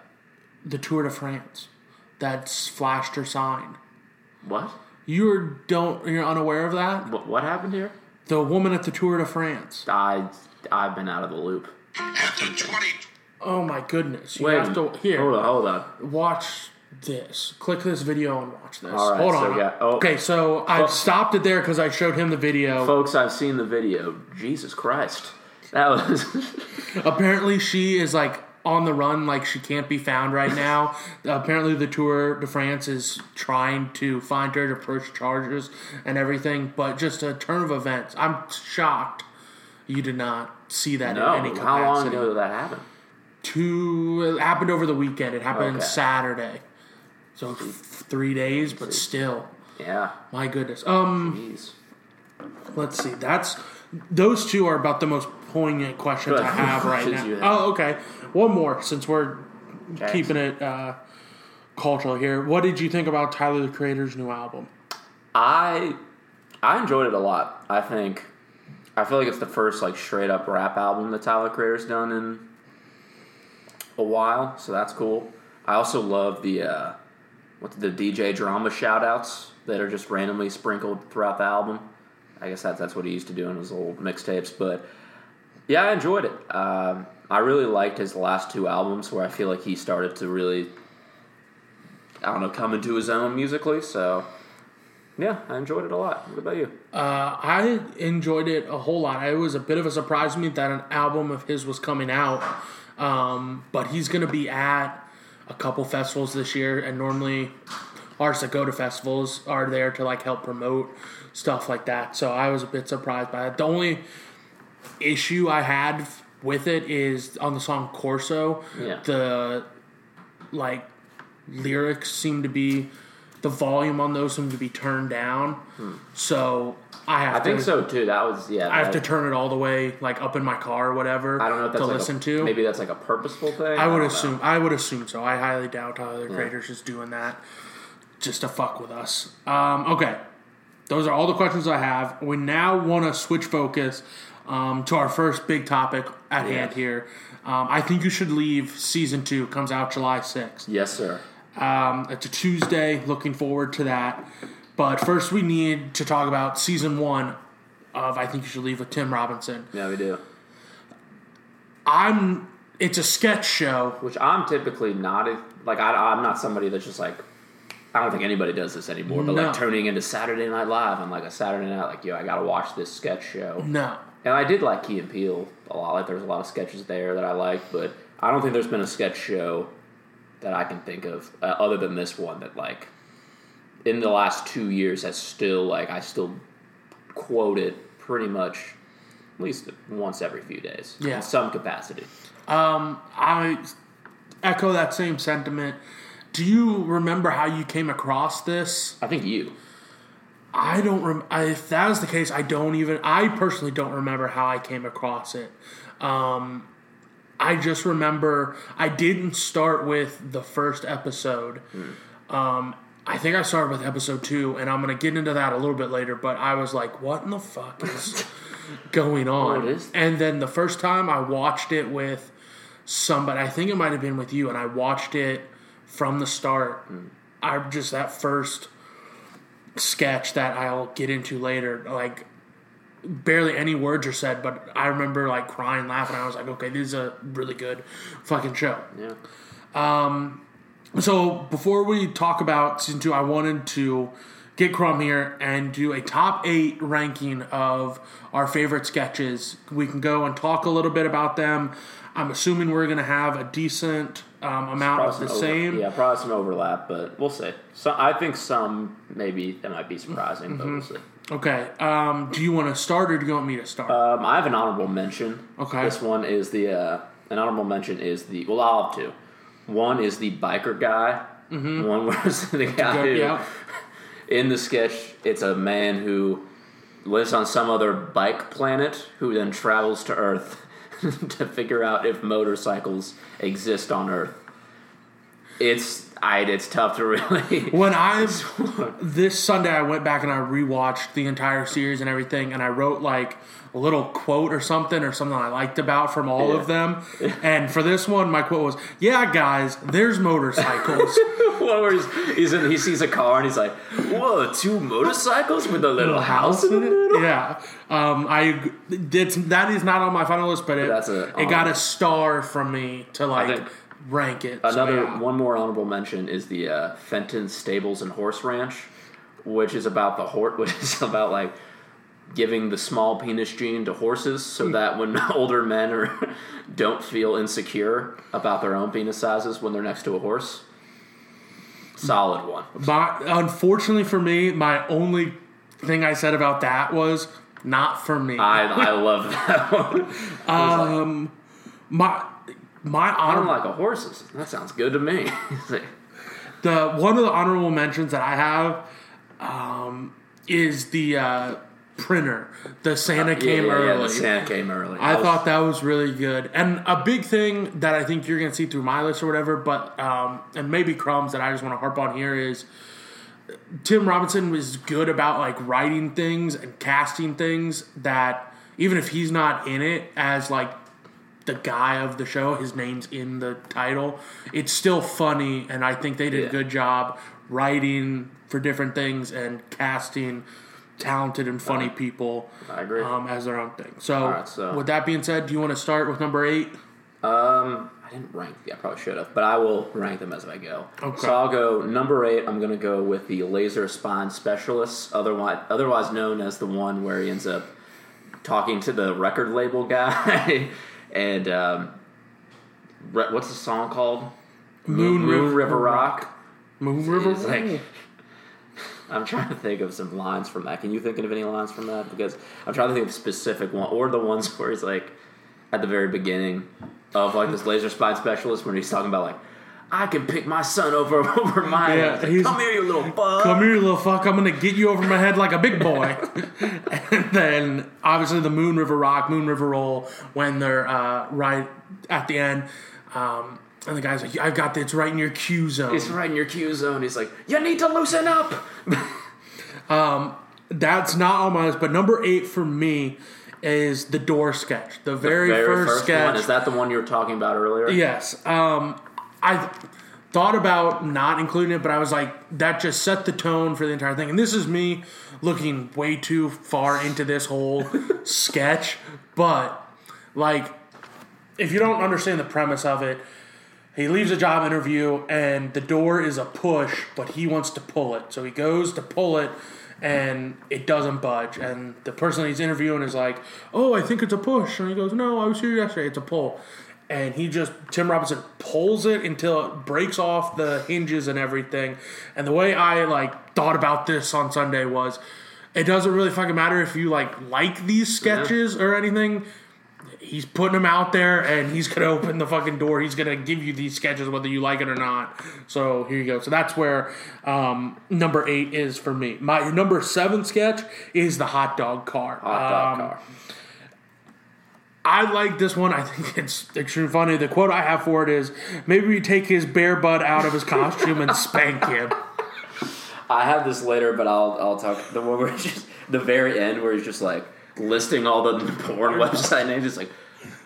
the Tour de France that's flashed her sign? What? You're don't you're unaware of that? What, what happened here? The woman at the Tour de France. I I've been out of the loop. Anthem 20. Oh my goodness! You Wait, have to here. hold on, hold on. watch this. Click this video and watch this. All right, Hold so on. got- oh. Okay, so I stopped it there because I showed him the video. Folks, I've seen the video. Jesus Christ. That was Apparently, she is like on the run, like she can't be found right now. Apparently, the Tour de France is trying to find her to push charges and everything, but just a turn of events. I'm shocked you did not see that no. in any capacity. How long ago did that happen? Two, it happened over the weekend. It happened Okay. Saturday. So f- three days, but still, Yeah. my goodness. Um, Jeez. let's see. That's those two are about the most poignant questions I have right now. Oh, okay. One more since we're Okay. keeping it uh, cultural here. What did you think about Tyler the Creator's new album? I I enjoyed it a lot. I think I feel like it's the first like straight up rap album that Tyler the Creator's done in a while, so that's cool. I also love the uh, what's the DJ drama shout outs that are just randomly sprinkled throughout the album. I guess that's that's what he used to do in his old mixtapes, but yeah, I enjoyed it. Um, I really liked his last two albums where I feel like he started to really I don't know come into his own musically. So yeah, I enjoyed it a lot. What about you? Uh, I enjoyed it a whole lot. It was a bit of a surprise to me that an album of his was coming out. Um, but he's going to be at a couple festivals this year, and normally artists that go to festivals are there to like help promote stuff like that. So I was a bit surprised by it. The only issue I had with it is on the song Corso. Yeah. The like lyrics seem to be the volume on those seem to be turned down. So I have Hmm. I to think so too. That was yeah. I have to turn it all the way like up in my car or whatever I don't know if that's to like listen a, to. Maybe that's like a purposeful thing. I would don't assume know. I would assume so. I highly doubt Tyler the Creator's is doing that just to fuck with us. Um, okay. Those are all the questions I have. We now want to switch focus um, to our first big topic at hand here. Um, I think you should leave season two comes out July sixth. Yes, sir. Um, it's a Tuesday. Looking forward to that. But first, we need to talk about season one of I think you should leave with Tim Robinson. Yeah, we do. I'm. It's a sketch show. Which I'm typically not a- like. I, I'm not somebody that's just like. I don't think anybody does this anymore. But No. like turning into Saturday Night Live on like a Saturday night, like yo, I gotta watch this sketch show. No. And I did like Key and Peele a lot. Like there's a lot of sketches there that I liked, but I don't think there's been a sketch show that I can think of uh, other than this one that like in the last two years has still like I still quote it pretty much at least once every few days Yeah. in some capacity. Um, I echo that same sentiment. Do you remember how you came across this? I think you. I don't. Rem- I, if that is the case, I don't even. I personally don't remember how I came across it. Um, I just remember I didn't start with the first episode. Um, I think I started with episode two, and I'm gonna get into that a little bit later. But I was like, "What in the fuck is going on?" What is- And then the first time I watched it with somebody, I think it might have been with you, and I watched it from the start. I'm just that first sketch that I'll get into later, like barely any words are said, but I remember like crying, laughing. I was like, okay, this is a really good fucking show. Yeah. Um, So before we talk about season two, I wanted to get Crumb here and do a top eight ranking of our favorite sketches. We can go and talk a little bit about them. I'm assuming we're going to have a decent um, amount of the over- same. Yeah, probably some overlap, but we'll see. So I think some maybe that might be surprising, but Mm-hmm. we'll see. Okay. Um, do you want to start or do you want me to start? Um, I have an honorable mention. Okay. This one is the uh, an honorable mention is the well, I'll have two. One is the biker guy. Mm-hmm. One was the guy who, yeah. in the sketch, it's a man who lives on some other bike planet who then travels to Earth to figure out if motorcycles exist on Earth. It's I it's tough to really. When I this Sunday, I went back and I rewatched the entire series and everything, and I wrote like a little quote or something or something I liked about from all Yeah. of them. And for this one, my quote was, "Yeah, guys, there's motorcycles." where he's, he's in, he sees a car and he's like, "Whoa, two motorcycles with a little house in middle." Yeah, um, I it's, that is not on my final list, but it, That's a- it got a star from me to like rank it. So, Another yeah. one more honorable mention is the uh, Fenton Stables and Horse Ranch, which is about the horse, which is about like giving the small penis gene to horses so Hmm. that when older men are, don't feel insecure about their own penis sizes when they're next to a horse. Solid one. My, unfortunately for me, my only thing I said about that was not for me. I, I love that one. my my I honor, like a horses. That sounds good to me. The one of the honorable mentions that I have um, is the uh, printer. The Santa yeah, came yeah, yeah, early. the Santa came early. I was- thought that was really good. And a big thing that I think you're going to see through my list or whatever, but, um, and maybe crumbs that I just want to harp on here is Tim Robinson was good about like writing things and casting things that even if he's not in it as like the guy of the show, his name's in the title, it's still funny. And I think they did Yeah. a good job writing for different things and casting talented and funny people I agree. um, as their own thing. So, right, so- with that being said, do you want to start with number eight? Um, I didn't rank. Yeah, I probably should have, but I will rank them as I go. Okay. So I'll go number eight. I'm going to go with the laser spine specialist, otherwise otherwise known as the one where he ends up talking to the record label guy, and um, what's the song called? Moon, Moon River, River Rock. Moon River. It's like I'm trying to think of some lines from that. Can you think of any lines from that? Because I'm trying to think of specific one, or the ones where he's like at the very beginning of like this laser spine specialist when he's talking about like I can pick my son over over my Yeah, head. Like, he's- Come here, you little bug. Come here, little fuck! I'm gonna get you over my head like a big boy. and then, obviously, the Moon River Rock, Moon River Roll, when they're uh, right at the end, um, and the guy's like, "I've got this right in your Q zone." He's right in your Q zone. He's like, you need to loosen up. That's not on my list, but number eight for me is the door sketch, the very, Very first, sketch. one is that the one you were talking about earlier? Yes. Um, I thought about not including it, but I was like, that just set the tone for the entire thing. And this is me looking way too far into this whole sketch. But, like, if you don't understand the premise of it, he leaves a job interview and the door is a push, but he wants to pull it. So he goes to pull it and it doesn't budge. And the person he's interviewing is like, Oh, I think it's a push. And he goes, No, I was here yesterday. It's a pull. And he just, Tim Robinson pulls it until it breaks off the hinges and everything. And the way I like thought about this on Sunday was it doesn't really fucking matter if you like like these sketches or anything. He's putting them out there and he's gonna open the fucking door. He's gonna give you these sketches whether you like it or not. So here you go. So that's where um, number eight is for me. My number seven sketch is the hot dog car. Hot dog Um, car. I like this one i think it's extremely funny the quote i have for it is maybe we take his bare butt out of his costume and spank him I have this later, but I'll I'll talk the one where it's just the very end where he's just like listing all the porn website names. It's like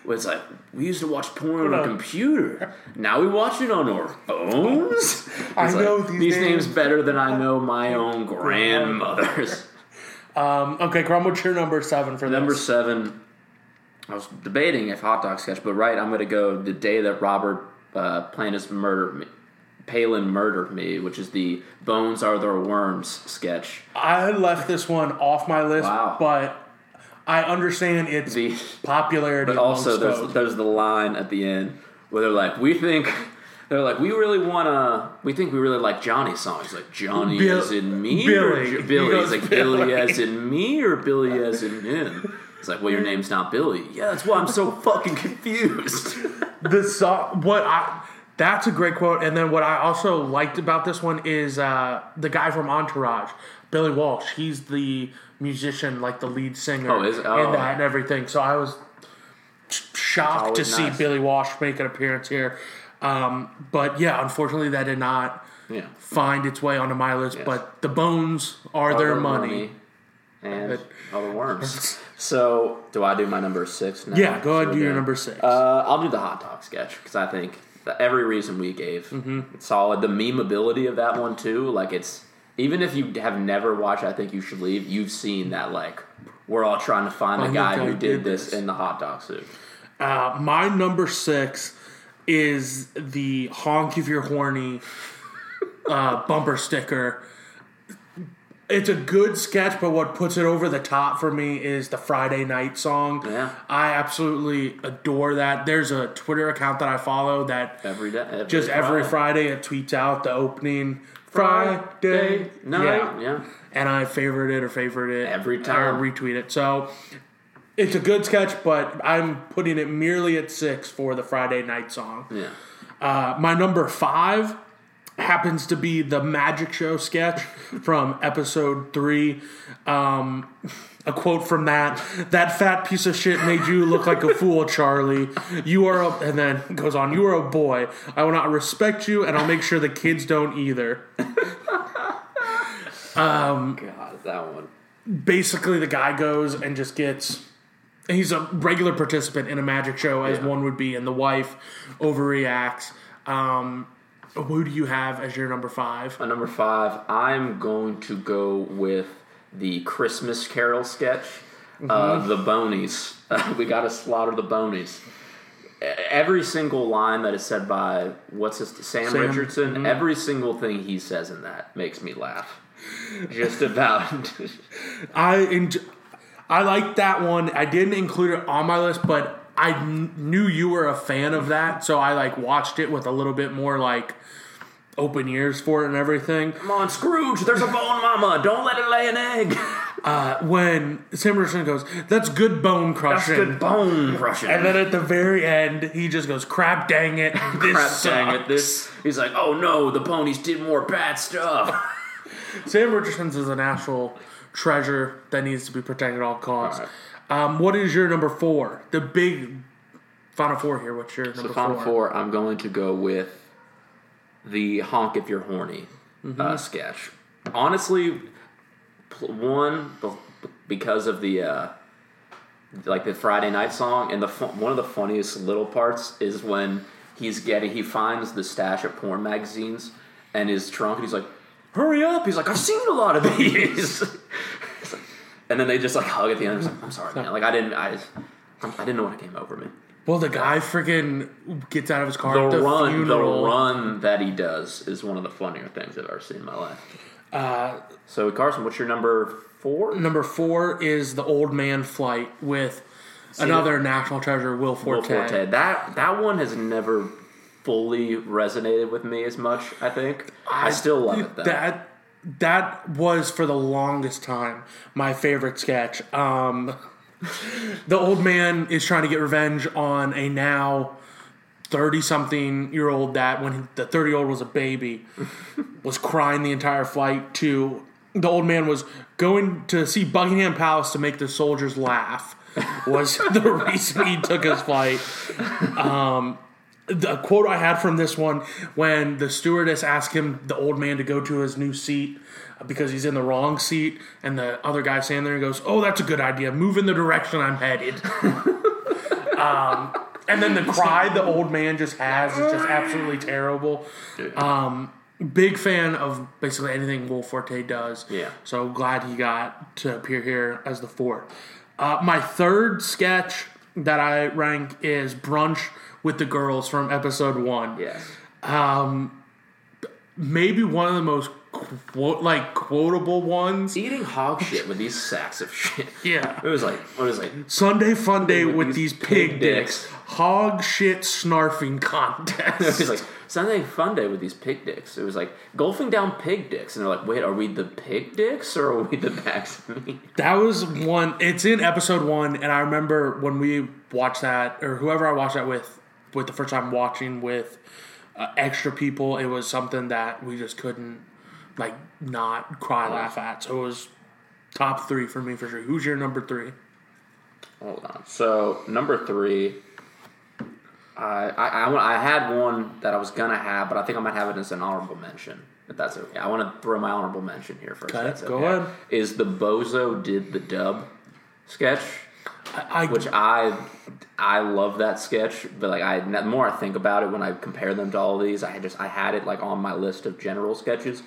it's like we used to watch porn on a computer. Now we watch it on our phones. I like, know these names. names. better than I know my own grandmother's. um, okay Crum, what's your number seven for Number this? seven. I was debating if hot dog sketch, but right, I'm going to go the day that Robert uh, murdered me. Palin murdered me, which is the bones are their worms sketch. i left this one off my list Wow. but i understand its The popularity But also, there's those. there's the line at the end where they're like, "We think." They're like, we really wanna. We think we really like Johnny's song. He's like, Johnny Bill- as in me, Billy. or He Billy. like Billy, Billy. as in me, or Billy as in him. It's like, well, your name's not Billy. Yeah, that's why I'm so fucking confused. the song what i that's a great quote and then what i also liked about this one is uh the guy from entourage billy walsh he's the musician like the lead singer Oh, is- oh. in that and everything so i was shocked to see nice. billy walsh make an appearance here um but yeah unfortunately that did not Yeah, find its way onto my list but the bones are their Other money, and other worms. So, do I do my number six now? yeah go ahead do your number six Uh, I'll do the hot dog sketch because I think every reason we gave. Mm-hmm. It's solid. The memeability of that one too. Like it's even if you have never watched, I think you should leave. You've seen that like we're all trying to find the Find guy who did this this. in the hot dog suit. Uh, my number six is the honk if you're horny uh, bumper sticker. It's a good sketch, but what puts it over the top for me is the Friday night song. Yeah. I absolutely adore that. There's a Twitter account that I follow that Every day, every just every Friday it tweets out the opening Friday night. Yeah. Yeah. and I favorite it or favorite it Every time. retweet it. So it's a good sketch, but I'm putting it merely at six for the Friday night song. Yeah. Uh, my number five happens to be the Magic Show sketch from episode three. Um, a quote from that: "That fat piece of shit made you look like a fool, Charlie. You are a," and then goes on. You are a boy. I will not respect you, and I'll make sure the kids don't either. Um, God, that one. basically the guy goes and just gets he's a regular participant in a magic show as Yeah. one would be and the wife overreacts um who do you have as your number five My number five, I'm going to go with the Christmas Carol sketch, uh, Mm-hmm. the Bonies. we got to slaughter the Bonies. Every single line that is said by what's his Sam, Sam, Richardson, mm-hmm. every single thing he says in that makes me laugh. Just about. i enj- i like that one i didn't include it on my list but i kn- knew you were a fan of that so i like watched it with a little bit more like open ears for it and everything Come on, Scrooge! There's a bone, Mama. Don't let it lay an egg. when sam richardson goes that's good bone That's crushing good bone crushing. And then at the very end, he just goes, "Crap, dang it! This Crap, dang it! sucks." This. He's like, oh no, the ponies did more bad stuff. Sam Richardson's is a national treasure that needs to be protected at all costs. Um, what is your number four? The big final four here. What's your number The final four? four, I'm going to go with the honk if you're horny Mm-hmm. uh, sketch. Honestly, one because of the uh, like the Friday night song, and the one of the funniest little parts is when he's getting he finds the stash of porn magazines and his trunk, and he's like, "Hurry up!" He's like, "I've seen a lot of these." And then they just like hug at the end. Like, "I'm sorry, man. Like I didn't, I, I didn't know what came over me." Well, the guy freaking gets out of his car the, the run, funeral. the run that he does is one of the funnier things I've ever seen in my life. Uh, so Carson, what's your number four? Number four is the old man flight with another national treasure, Will Will Forte. Forte. That that one has never fully resonated with me as much. I think I, still love it though. That that was for the longest time my favorite sketch. Um, the old man is trying to get revenge on a now thirty something year old that when the thirty year old was a baby was crying the entire flight. To the old man was going to see Buckingham Palace to make the soldiers laugh. Was the reason he took his flight um, the quote I had from this one when the stewardess asked him, the old man, to go to his new seat because he's in the wrong seat, and the other guy standing there and goes, "Oh, that's a good idea. Move in the direction I'm headed." um, and then the cry the old man just has is just absolutely terrible. Um, big fan of basically anything Will Forte does. Yeah. So glad he got to appear here as the fourth. Uh, my third sketch that I rank is brunch with the girls from episode one. yes. Um, maybe one of the most quote like quotable ones. Eating hog shit with these sacks of shit. Yeah. It was like what it? Sunday fun day With with, these these, pig pig, dicks. dicks. Hog shit snarfing contest. It was like Sunday fun day with these pig dicks. It was like golfing down pig dicks, and they're like, "Wait, are we the pig dicks or are we the meat?" That was one. It's in episode one, and I remember when we watched that, or whoever I watched that with, with the first time watching with uh, extra people, it was something that we just couldn't like not cry laugh at. So it was top three for me for sure. Who's your number three? Hold on. So number three, I, I I I had one that I was gonna have, but I think I might have it as an honorable mention. If that's okay, I want to throw my honorable mention here first. Okay, That's go okay. ahead. Is the Bozo did the dub sketch? I, which I I love that sketch, but like I the more I think about it when I compare them to all these, I just I had it like on my list of general sketches.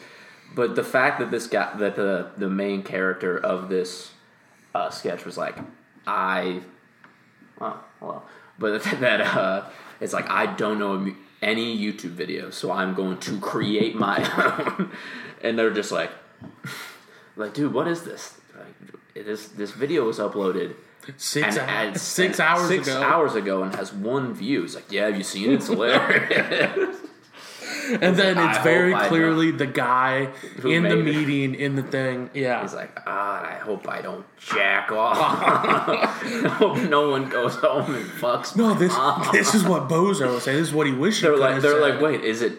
But the fact that this guy that the the main character of this uh, sketch was like I well, well but that uh, it's like I don't know any YouTube videos, so I'm going to create my own, and they're just like like dude, what is this? Like, this this video was uploaded six, and hou- had- six hours six ago. hours ago and has one view. He's like, yeah, have you seen it? It's hilarious. And then I it's very clearly the guy Who in the made it. meeting, in the thing. Yeah. He's like, ah, I hope I don't jack off. I hope no one goes home and fucks. no, this mom." this is what Bozo was saying. This is what he wished They're he like, they're have like, wait, is it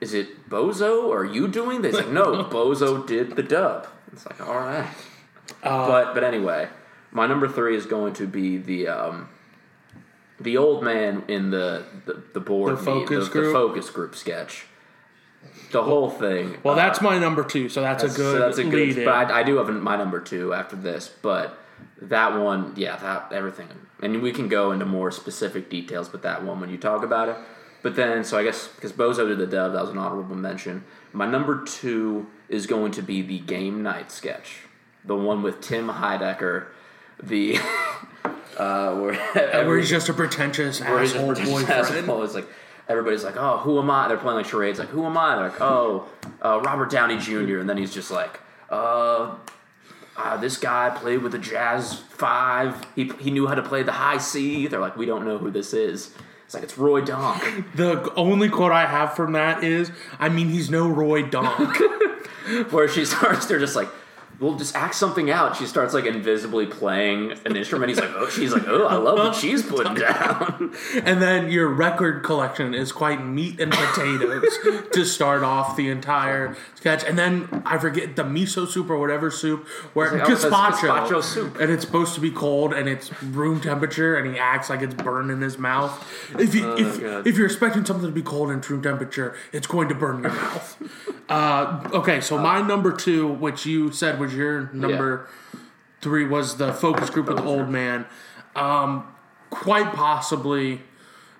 is it Bozo? Or are you doing this? Like, no, Bozo did the dub. It's like, all right. Uh, but but anyway, my number three is going to be the um, the old man in the the, the board The meet- focus the, group? the focus group sketch. The whole thing. Well, uh, that's my number two, so that's, a good so that's a good. But I, I do have my number two after this. But that one, yeah, that everything, and we can go into more specific details. But that one, when you talk about it, but then so I guess because Bozo did the dub, that was an honorable mention. My number two is going to be the game night sketch, the one with Tim Heidecker, the uh, where where he's just a pretentious where he's asshole just boyfriend. asshole. It's like everybody's like, "Oh, who am I?" They're playing like charades. Like, "Who am I?" They're like, "Oh, uh, Robert Downey Jr." And then he's just like, "Uh, uh, this guy played with the Jazz Five. He he knew how to play the high C." They're like, "We don't know who this is." It's like it's Roy Donk. The only quote I have from that is, I mean, he's no Roy Donk. Where she starts, they're just like. We'll just act something out. She starts like invisibly playing an instrument. He's like, oh, she's like, oh, I love what she's putting down. and then your record collection is quite meat and potatoes to start off the entire sketch. And then I forget the miso soup or whatever soup, where like, oh, gazpacho, gazpacho soup. and it's supposed to be cold and it's room temperature, and he acts like it's burned in his mouth. If you if, Oh, God. if you're expecting something to be cold and room temperature, it's going to burn your mouth. Uh, okay, so my number two, which you said was your number three, was the focus group with the old man. Um, quite possibly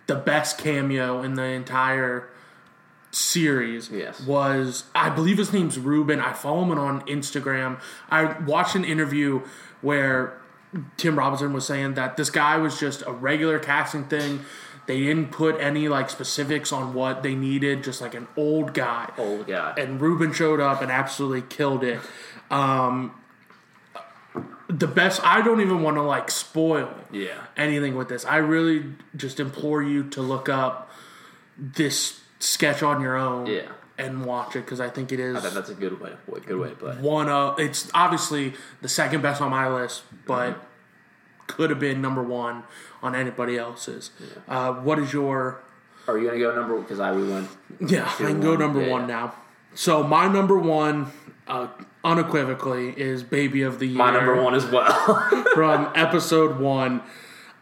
the best cameo in the entire series Yes. was I believe his name's Ruben. I follow him on Instagram. I watched an interview where Tim Robinson was saying that this guy was just a regular casting thing. They didn't put any like specifics on what they needed, just like an old guy. Old guy. And Ruben showed up and absolutely killed it. Um, the best. I don't even want to like spoil Yeah. anything with this. I really just implore you to look up this sketch on your own Yeah. and watch it because I think it is That- that's a good way. Good way to one of. It's obviously the second best on my list, but Mm-hmm. could have been number one on anybody else's. Uh, what is your? Are you gonna go number? Because I we went. Yeah, I can go number yeah, one yeah. now. So my number one, uh, unequivocally, is "Baby of the Year." My number one as well. from episode one.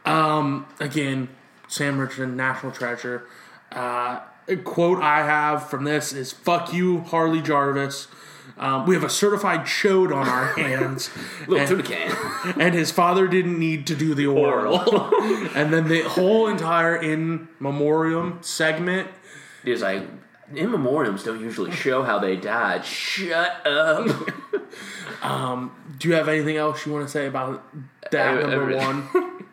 Um, again, Sam Richardson, National Treasure. Uh, a quote I have from this is "Fuck you, Harley Jarvis." Um, we have a certified chode on our hands, Little and, can. and his father didn't need to do the oral. and then the whole entire in memoriam segment. He's like, in memoriams don't usually show how they died. Shut up. Um, do you have anything else you want to say about that Every- number every- one?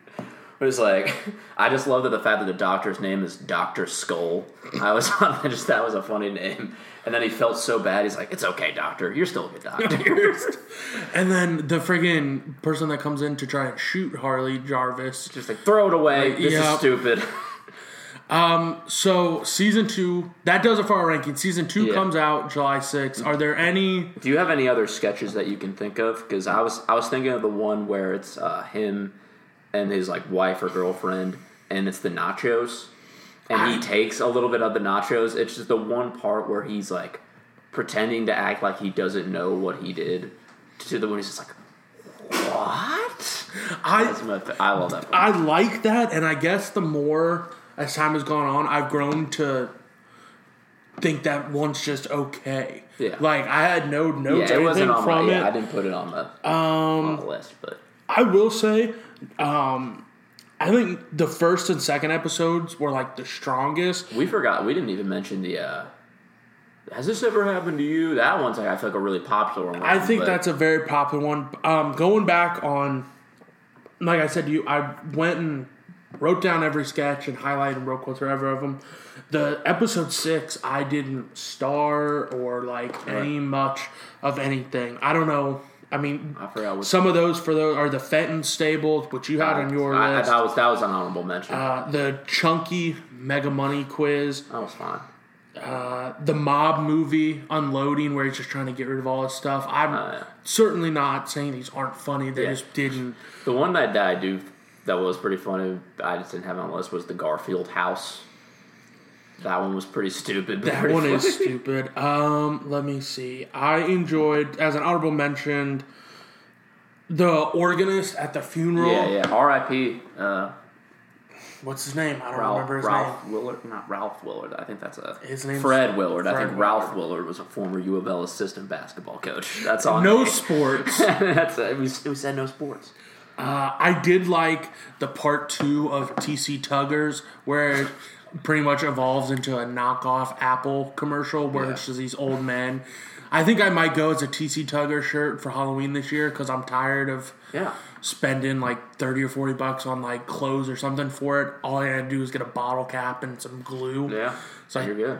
It was like, I just love that the fact that the doctor's name is Doctor Skull. I was I just that was a funny name. And then he felt so bad. He's like, "It's okay, doctor. You're still a good doctor." and then the friggin' person that comes in to try and shoot Harley Jarvis just like, throw it away. This yeah. is stupid. So season two, that does it for our ranking. Season two Yeah. comes out July 6th. Are there any? Do you have any other sketches that you can think of? Because I was I was thinking of the one where it's uh, him and his like wife or girlfriend, and it's the nachos, and he takes a little bit of the nachos. It's just the one part where he's like pretending to act like he doesn't know what he did. To the one he's just like, what? I I love that. I like that, and I guess the more as time has gone on, I've grown to think that one's just okay. Yeah. Like I had no notes yeah, it wasn't on my. from Yeah, I didn't put it on the on the list, but I will say I think the first and second episodes were like the strongest. We forgot. We didn't even mention the. uh Has this ever happened to you? That one's like I feel like a really popular one. I think but- that's a very popular one. Um, going back on, like I said to you, I went and wrote down every sketch and highlighted and wrote quotes for every of them. The episode six, I didn't star or like any much of anything. I don't know. I mean, I forgot what. some of those for those are the Fenton stables, which you had on your I- I- list. that was that was an honorable mention. uh, the chunky Mega Money quiz, that was fine. uh, the mob movie Unloading, where he's just trying to get rid of all his stuff. I'm Uh, certainly not saying these aren't funny. They Yeah. just didn't. The one that I do that was pretty funny. I just didn't have it on the list was the Garfield house. That one was pretty stupid. That pretty one is stupid. Um, let me see. I enjoyed, as an honorable mention, the organist at the funeral. Yeah, yeah. R.I.P. Uh, What's his name? I don't Ralph, remember his Ralph name. Willard, not Ralph Willard. I think that's a His name's Fred Willard. I Fred think Ralph Willard was a former U of L assistant basketball coach. That's on No me. sports. that's we, we said no sports. Uh, I did like the part two of TC Tuggers, where it pretty much evolves into a knockoff Apple commercial where Yeah. it's just these old men. I think I might go as a TC Tugger shirt for Halloween this year because I'm tired of Yeah. spending like 30 or 40 bucks on like clothes or something for it. All I gotta do is get a bottle cap and some glue. Yeah. So you're good.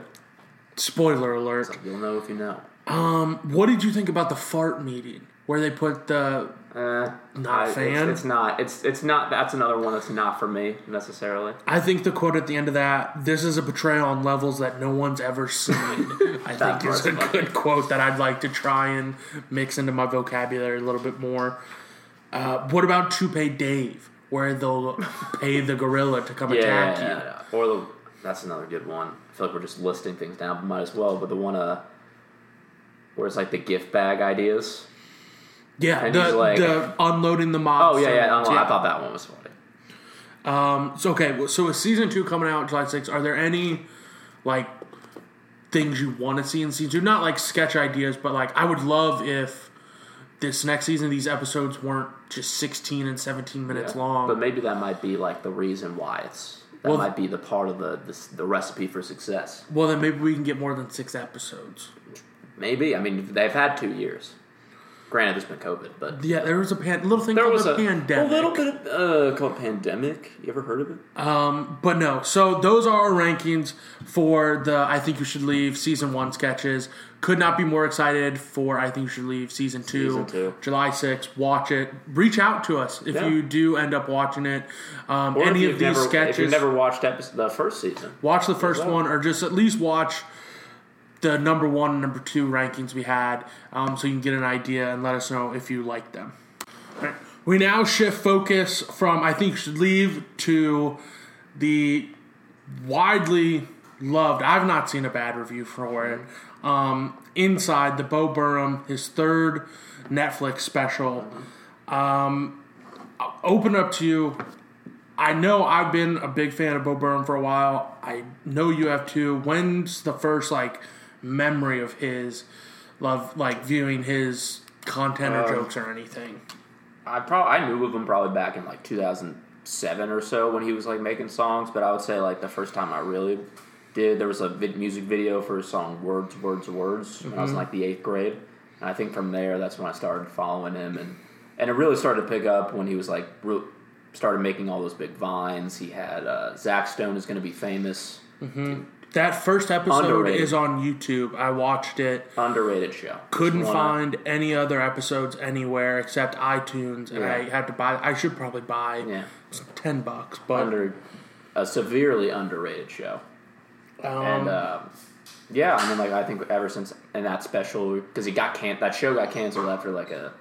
Spoiler alert. You'll know if you know. Um, what did you think about the fart meeting where they put the. Uh, Not I- it's- fan? It's, not. It's it's not. That's another one that's not for me necessarily. I think the quote at the end of that, this is a betrayal on levels that no one's ever seen. I think is a funny. good quote that I'd like to try and mix into my vocabulary a little bit more. Uh, what about Toupee Dave, where they'll pay the gorilla to come Yeah, attack yeah, you? yeah. Or the that's another good one. I feel like we're just listing things down, but might as well. But the one uh, where it's like the gift bag ideas. Yeah, And the, like- the unloading the mob. Oh yeah, yeah. phones, I, I thought that one was funny. Um, So okay, so with season two coming out July 6th, are there any like things you want to see in season two? Not like sketch ideas, but like I would love if this next season these episodes weren't just 16 and 17 minutes Yeah. long. But maybe that might be like the reason why it's. That Well- might be the part of the, the the recipe for success. well, then maybe we can get more than six episodes. Maybe. I mean, they've had two years. Granted, there's been COVID, but Yeah, there was a pan- little thing there called was the a, pandemic. a little bit of uh, called pandemic. You ever heard of it? But no, so those are our rankings for the I Think You Should Leave season one sketches. Could not be more excited for I Think You Should Leave season two, Season two. July 6th. Watch it. Reach out to us if Yeah. you do end up watching it. Um, any of these never, If sketches, you've never watched episode, the first season, watch the first well. one or just at least watch the number one and number two rankings we had um, so you can get an idea and let us know if you like them. Alright. We now shift focus from I think should leave to the widely loved. I've not seen a bad review for it. Um, Inside the Bo Burnham, his third Netflix special. Um, open up to you. I know I've been a big fan of Bo Burnham for a while. I know you have too. When's the first like memory of his love, like viewing his content or um, jokes or anything? I probably I knew of him probably back in like 2007 or so when he was like making songs. But I would say like the first time I really did, there was a vid- music video for his song "Words, Words, Words" when I was in mm-hmm. like the eighth grade. And I think from there, that's when I started following him, and and it really started to pick up when he was like re- started making all those big vines. He had uh, Zach Stone is going to be famous. Mm-hmm. That first episode Underrated. is on YouTube. I watched it. Underrated show. Couldn't find any other episodes anywhere except iTunes, and Yeah. I had to buy. I should probably buy Yeah. ten bucks, but under a severely underrated show. um, and uh, yeah, I mean, like I think ever since and that special because he got can that show got canceled after like a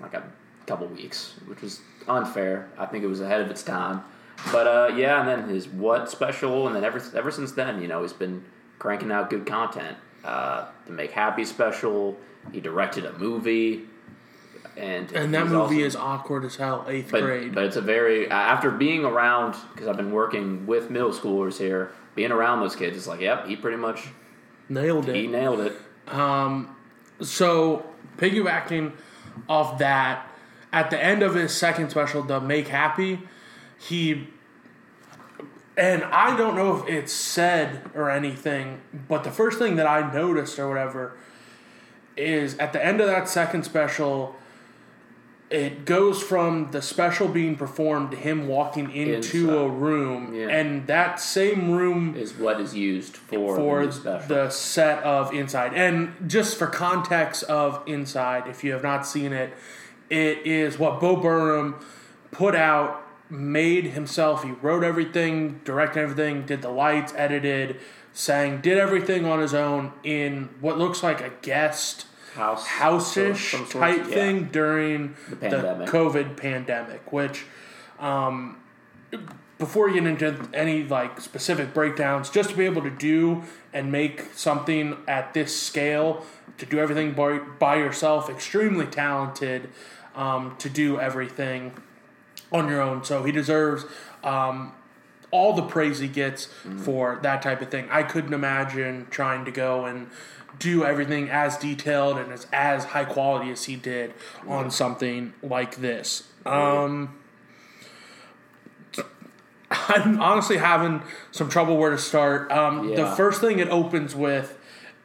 like a couple weeks, which was unfair. I think it was ahead of its time. But uh, yeah, and then his what special, and then ever ever since then, you know, he's been cranking out good content. Uh, the Make Happy special, he directed a movie, and and that movie also- is awkward as hell. Eighth but, grade. but it's a very after being around because I've been working with middle schoolers here, being around those kids, it's like, yep, he pretty much Nailed it. he nailed it. Um, So piggybacking off that, at the end of his second special, the Make Happy, he and I don't know if it's said or anything, but the first thing that I noticed or whatever is at the end of that second special, it goes from the special being performed to him walking into a room, Yeah. and that same room Is what is used for, for the the set of Inside. And just for context of Inside, if you have not seen it, it is what Bo Burnham put out, made himself. He wrote everything, directed everything, did the lights, edited, sang, did everything on his own in what looks like a guest House, house-ish sort- type yeah. thing during the, pandemic. COVID pandemic, which um, before you get into any like specific breakdowns, just to be able to do and make something at this scale, to do everything by, by yourself, extremely talented um, to do everything on your own. So he deserves um, all the praise he gets for that type of thing. I couldn't imagine trying to go and do everything as detailed and as, as high quality as he did on something like this. Um, I'm honestly having some trouble where to start. Um, The first thing it opens with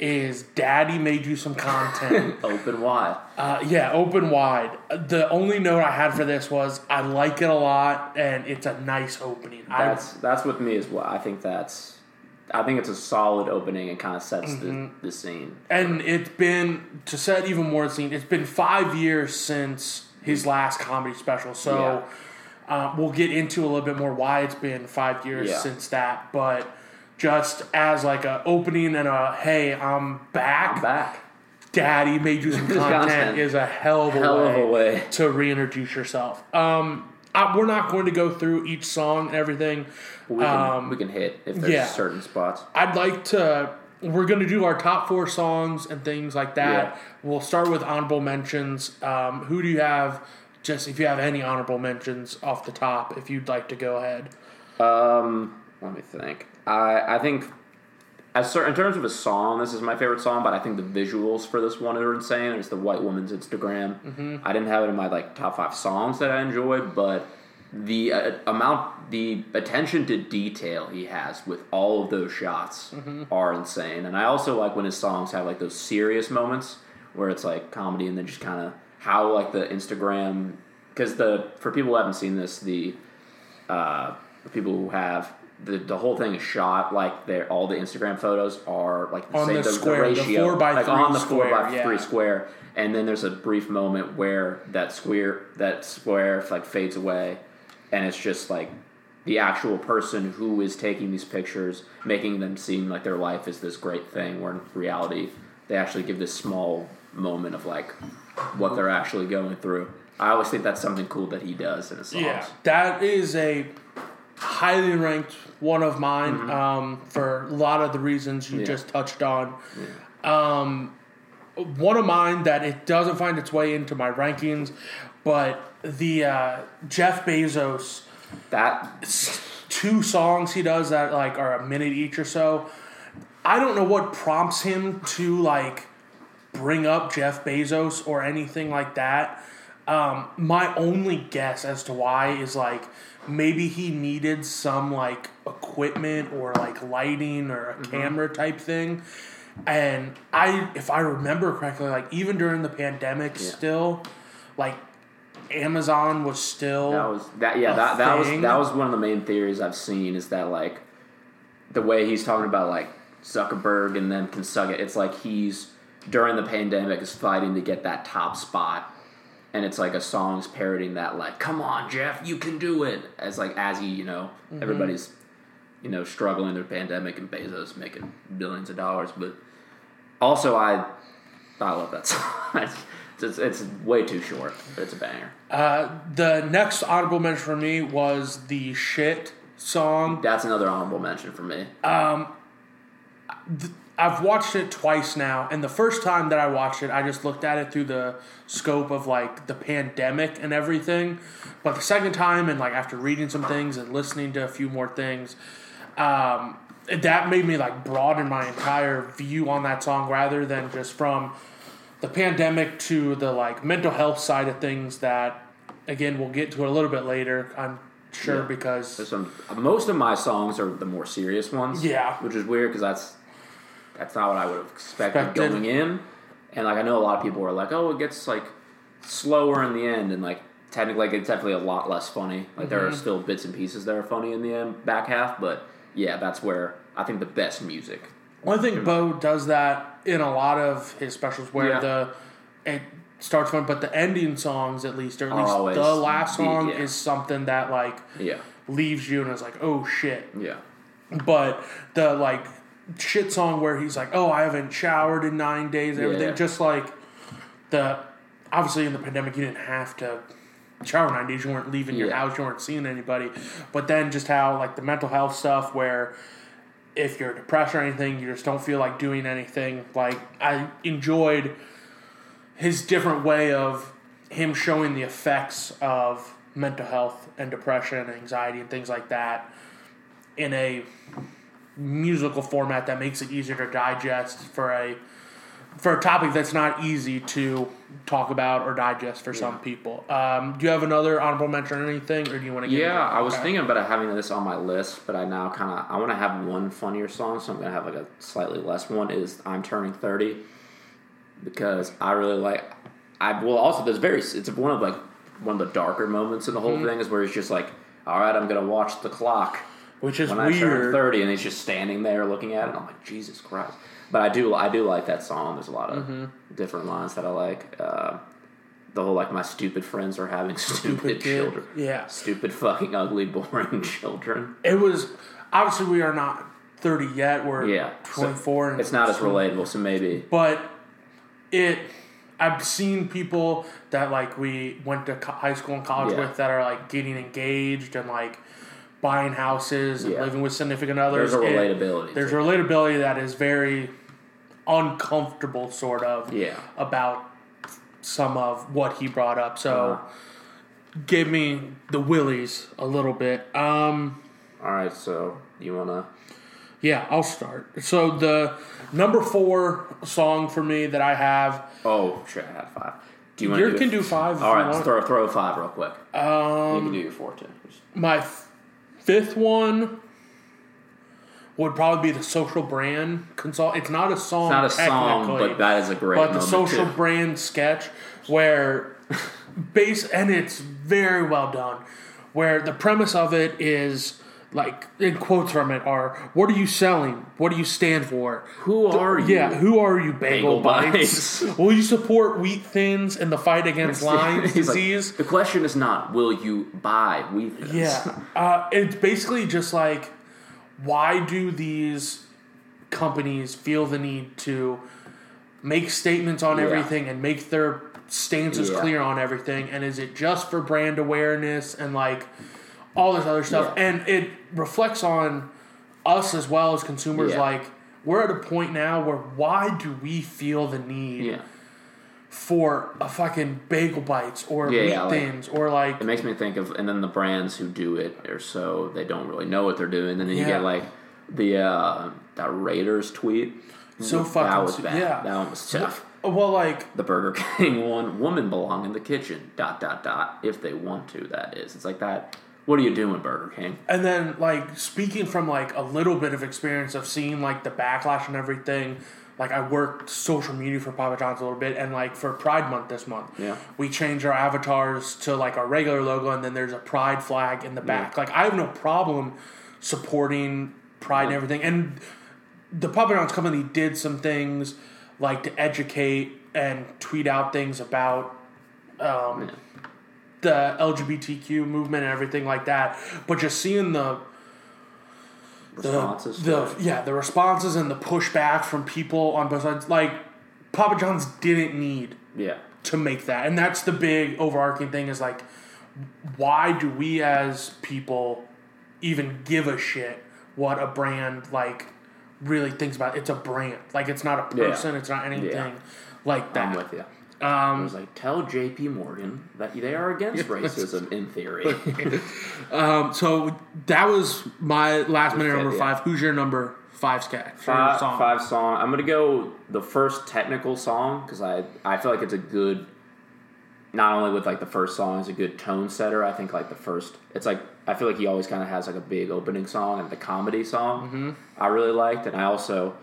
is Daddy made you some content. Open wide. Uh, yeah, open wide. The only note I had for this was I like it a lot, and it's a nice opening. That's that's with me as well. I think that's. I think it's a solid opening and kind of sets Mm-hmm. the, the scene. I, and it's been to set even more scene. It's been five years since his last comedy special, so uh, we'll get into a little bit more why it's been five years Yeah. since that. But just as like a opening and a hey, I'm back. I'm back. Daddy made you some content, is a hell of a Hell way. of a way. to reintroduce yourself. Um, I, we're not going to go through each song and everything. We can, Um, we can hit if there's yeah. certain spots. I'd like to. We're going to do our top four songs and things like that. Yeah. We'll start with honorable mentions. Um, who do you have? Just if you have any honorable mentions off the top, if you'd like to go ahead. Um, let me think. I I think as cer- in terms of a song, this is my favorite song, but I think the visuals for this one are insane. It's the white woman's Instagram. Mm-hmm. I didn't have it in my like top five songs that I enjoyed, but the uh, amount, the attention to detail he has with all of those shots Mm-hmm. are insane. And I also like when his songs have like those serious moments where it's like comedy and then just kind of how like the Instagram because the for people who haven't seen this the uh, the people who have the, the whole thing is shot like they're all the Instagram photos are like the On same the square, the ratio. four by like three on the four by square, three square and then there's a brief moment where that square that square like fades away and it's just like the actual person who is taking these pictures making them seem like their life is this great thing where in reality they actually give this small moment of like what they're actually going through. I always think that's something cool that he does in his songs. Yeah, that is a highly ranked one of mine Mm-hmm. um, for a lot of the reasons you Yeah. just touched on. Um, one of mine that it doesn't find its way into my rankings, but the uh, Jeff Bezos That two songs he does that like are a minute each or so. I don't know what prompts him to like bring up Jeff Bezos or anything like that. Um, my only guess as to why is like maybe he needed some like equipment or like lighting or a camera type thing. And I, if I remember correctly, like even during the pandemic, still, like Amazon was still That was that. Yeah, that that was that was one of the main theories I've seen is that like the way he's talking about like Zuckerberg and then can suck it. It's like he's during the pandemic is fighting to get that top spot, and it's like a song's parodying that like, "Come on, Jeff, you can do it." As like as he, you know, Mm-hmm. everybody's you know struggling through the pandemic and Bezos making billions of dollars, but also I I love that song. it's, it's, way too short, but it's a banger. Uh, the next honorable mention for me was the shit song. That's another honorable mention for me. I've watched it twice now, and the first time that I watched it, I just looked at it through the scope of like the pandemic and everything. But the second time, and like after reading some things and listening to a few more things, um, that made me like broaden my entire view on that song rather than just from the pandemic to the like mental health side of things that again, we'll get to it a little bit later. I'm sure Yeah. because some most of my songs are the more serious ones. Yeah. which is weird because that's that's not what I would have expected, Expected. going in. And like I know a lot of people are like, oh, it gets like slower in the end, and like technically, like, it's definitely a lot less funny. Like there Mm-hmm. are still bits and pieces that are funny in the end, back half, but yeah, that's where I think the best music. Well, I think Bo does that in a lot of his specials where Yeah. the it starts fun, but the ending songs at least, or at least always the last song yeah. is something that like Yeah, leaves you and is like, oh shit. yeah, But the like shit song where he's like, oh, I haven't showered in nine days, and everything, Yeah. just like the obviously in the pandemic you didn't have to shower nine days, you weren't leaving your Yeah. house, you weren't seeing anybody, but then just how like the mental health stuff where if you're depressed or anything, you just don't feel like doing anything. Like I enjoyed his different way of him showing the effects of mental health and depression, anxiety, and things like that in a musical format that makes it easier to digest for a for a topic that's not easy to talk about or digest for some people. Um, do you have another honorable mention or anything, or do you want to? Yeah. I was Okay. thinking about having this on my list, but I now kind of I want to have one funnier song, so I'm gonna have like a slightly less one. Is I'm turning thirty because I really like. I well also there's very it's one of like one of the darker moments in the Mm-hmm. whole thing is where he's just like, all right, I'm gonna watch the clock which is when I turn weird. thirty, and he's just standing there looking at it. I'm like, Jesus Christ! But I do I do like that song. There's a lot of Mm-hmm. different lines that I like. Uh, the whole like my stupid friends are having stupid, Stupid children. Yeah. Stupid fucking ugly boring children. It was obviously we are not thirty yet. We're Yeah. so twenty four. it's not as relatable, so maybe but it i've seen people that like we went to high school and college Yeah. with that are like getting engaged and like buying houses and Yeah. living with significant others there's a It- relatability. there's it. relatability that is very uncomfortable sort of Yeah. about some of what he brought up so Uh-huh. gave me the willies a little bit um All right, so you wanna? yeah i'll start so the number four song for me that i have Oh shit, I had five. Do you want you can do five All right, throw throw five real quick. Um, you can do your four too. My fifth one would probably be the social brand consult. It's not a song. It's not a song, but that is a great. but the social too. brand sketch where base and it's very well done. Where the premise of it is like in quotes from it are what are you selling? What do you stand for? Who are you? Yeah, who are you, Bagel, Bagel Bites? Will you support wheat thins in the fight against Lyme He's like, disease? the question is not will you buy wheat thins? Yeah, uh, it's basically just like, why do these companies feel the need to make statements on Yeah. everything and make their stances Yeah. clear on everything? And is it just for brand awareness and like all this other stuff? Yeah. And it reflects on us as well as consumers. Yeah. Like, we're at a point now where why do we feel the need yeah. for a fucking bagel bites or Yeah, meat like- thins or like It makes me think of, and then the brands who do it are so they don't really know what they're doing, and then you get like the uh, that Raiders tweet. So that fucking was bad. yeah. that one was tough. well, like The Burger King one, women belong in the kitchen. Dot dot dot. If they want to, that is. It's like that. What are you doing, Burger King? And then, like, speaking from like a little bit of experience of seeing like the backlash and everything, like I worked social media for Papa John's a little bit, and like for Pride Month this month, Yeah. we changed our avatars to like our regular logo, and then there's a Pride flag in the back. Like, I have no problem supporting Pride and everything, and the Papa John's company did some things like to educate and tweet out things about um, Yeah. The LGBTQ movement and everything like that. But just seeing the the, the yeah the responses and the pushback from people on both sides, like Papa John's didn't need yeah. to make that, and that's the big overarching thing is like, why do we as people even give a shit what a brand like really thinks about? It's a brand, like it's not a Yeah. person, it's not anything Yeah. like that. I'm with you. I Um, was like, tell J.P. Morgan that they are against racism in theory. um, so that was my last minute number five. Who's your number five scat? five, song? five song. I'm gonna go the first technical song because I I feel like it's a good not only with like the first song is a good tone setter. I think like the first, it's like I feel like he always kind of has like a big opening song and the comedy song Mm-hmm. I really liked, and I also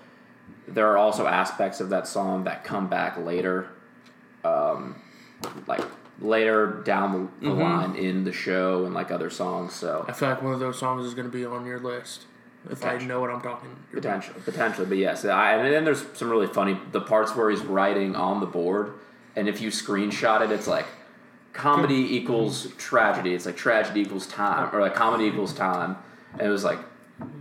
there are also aspects of that song that come back later, um, like later down the, Mm-hmm. line in the show and like other songs. So I feel like one of those songs is going to be on your list. If I know what I'm talking about. Potentially, but yes, I, and then there's some really funny the parts where he's writing on the board, and if you screenshot it, it's like comedy equals tragedy. It's like tragedy equals time, or like comedy equals time, and it was like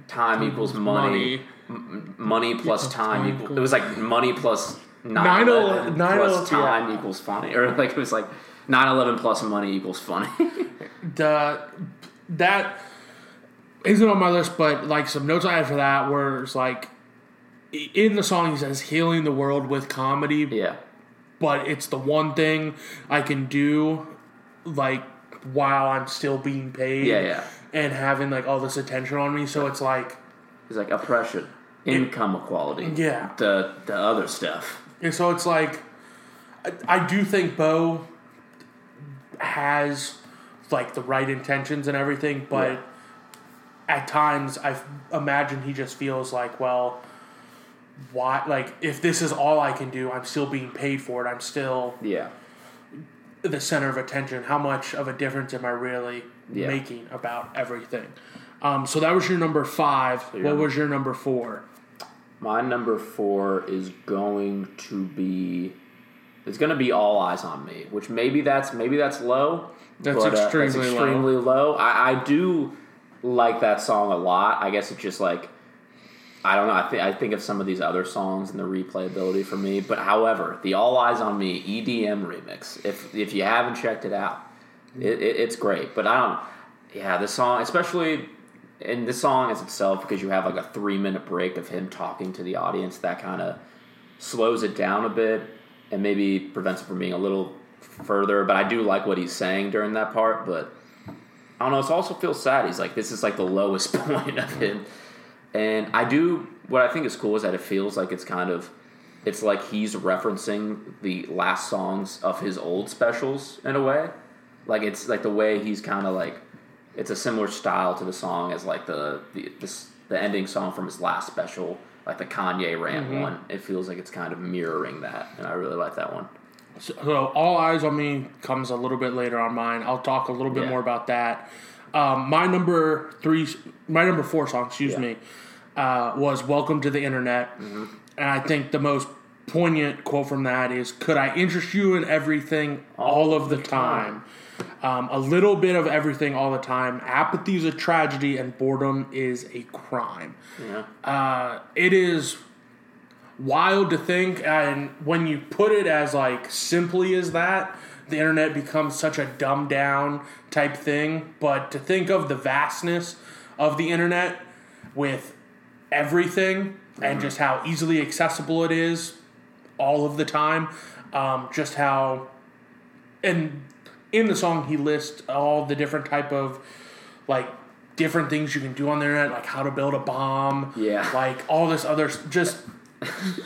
time equals money, Money. money plus time time equals. It was like money plus nine Nine ele- plus ele- time yeah. equals funny, or like it was like nine eleven plus money equals funny. the that isn't on my list, but like some notes I had for that were it's like in the song he says healing the world with comedy, yeah, but it's the one thing I can do like while I'm still being paid. Yeah, yeah. And having like all this attention on me, so it's like it's like oppression, income equality, Yeah. the the other stuff. And so it's like, I, I do think Bo has like the right intentions and everything, but Yeah. at times I imagine he just feels like, well, why? Like, if this is all I can do, I'm still being paid for it. I'm still Yeah. the center of attention. How much of a difference am I really Yeah. making about everything? Um, so that was your number five. you're what number- was your number four? My number four is going to be. It's going to be all eyes on me, which maybe that's maybe that's low. That's but, uh, extremely low. low. I, I do like that song a lot. I guess it's just like I don't know. I think I think of some of these other songs and the replayability for me. But however, the All Eyes on Me EDM remix. If if you haven't checked it out, it, it, it's great. But I don't. Yeah, the song, especially in the song as itself, because you have like a three minute break of him talking to the audience, that kind of slows it down a bit and maybe prevents it from being a little further. But I do like what he's saying during that part. But I don't know. It also feels sad. He's like, this is like the lowest point of him. And I do, what I think is cool is that it feels like it's kind of, it's like he's referencing the last songs of his old specials in a way. Like it's like the way he's kind of like, it's a similar style to the song as like the the this, the ending song from his last special, like the Kanye rant one. It feels like it's kind of mirroring that, and I really like that one. So all eyes on me comes a little bit later on mine. I'll talk a little bit Yeah. more about that. Um, my number three, my number four song, excuse Yeah. me, uh, was "Welcome to the Internet," and I think the most poignant quote from that is, "Could I interest you in everything all, of the time?" Um, a little bit of everything all the time. Apathy is a tragedy, and boredom is a crime. Yeah, Uh, it is wild to think and when you put it as like simply as that the internet becomes such a dumbed down type thing but to think of the vastness of the internet with everything and just how easily accessible it is all of the time um, just how and in the song he lists all the different type of like different things you can do on the internet like how to build a bomb Yeah. like all this other just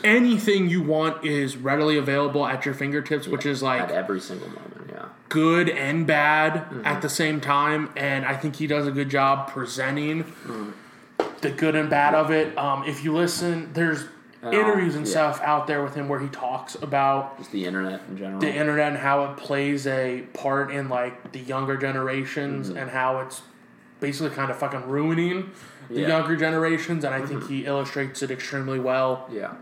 anything you want is readily available at your fingertips which is like at every single moment. Yeah, good and bad at the same time and i think he does a good job presenting the good and bad of it um, if you listen there's all, interviews and yeah. stuff out there with him where he talks about just the internet in general. the internet and how it plays a part in like the younger generations Mm-hmm. and how it's basically kind of fucking ruining the Yeah. younger generations and i think he illustrates it extremely well yeah,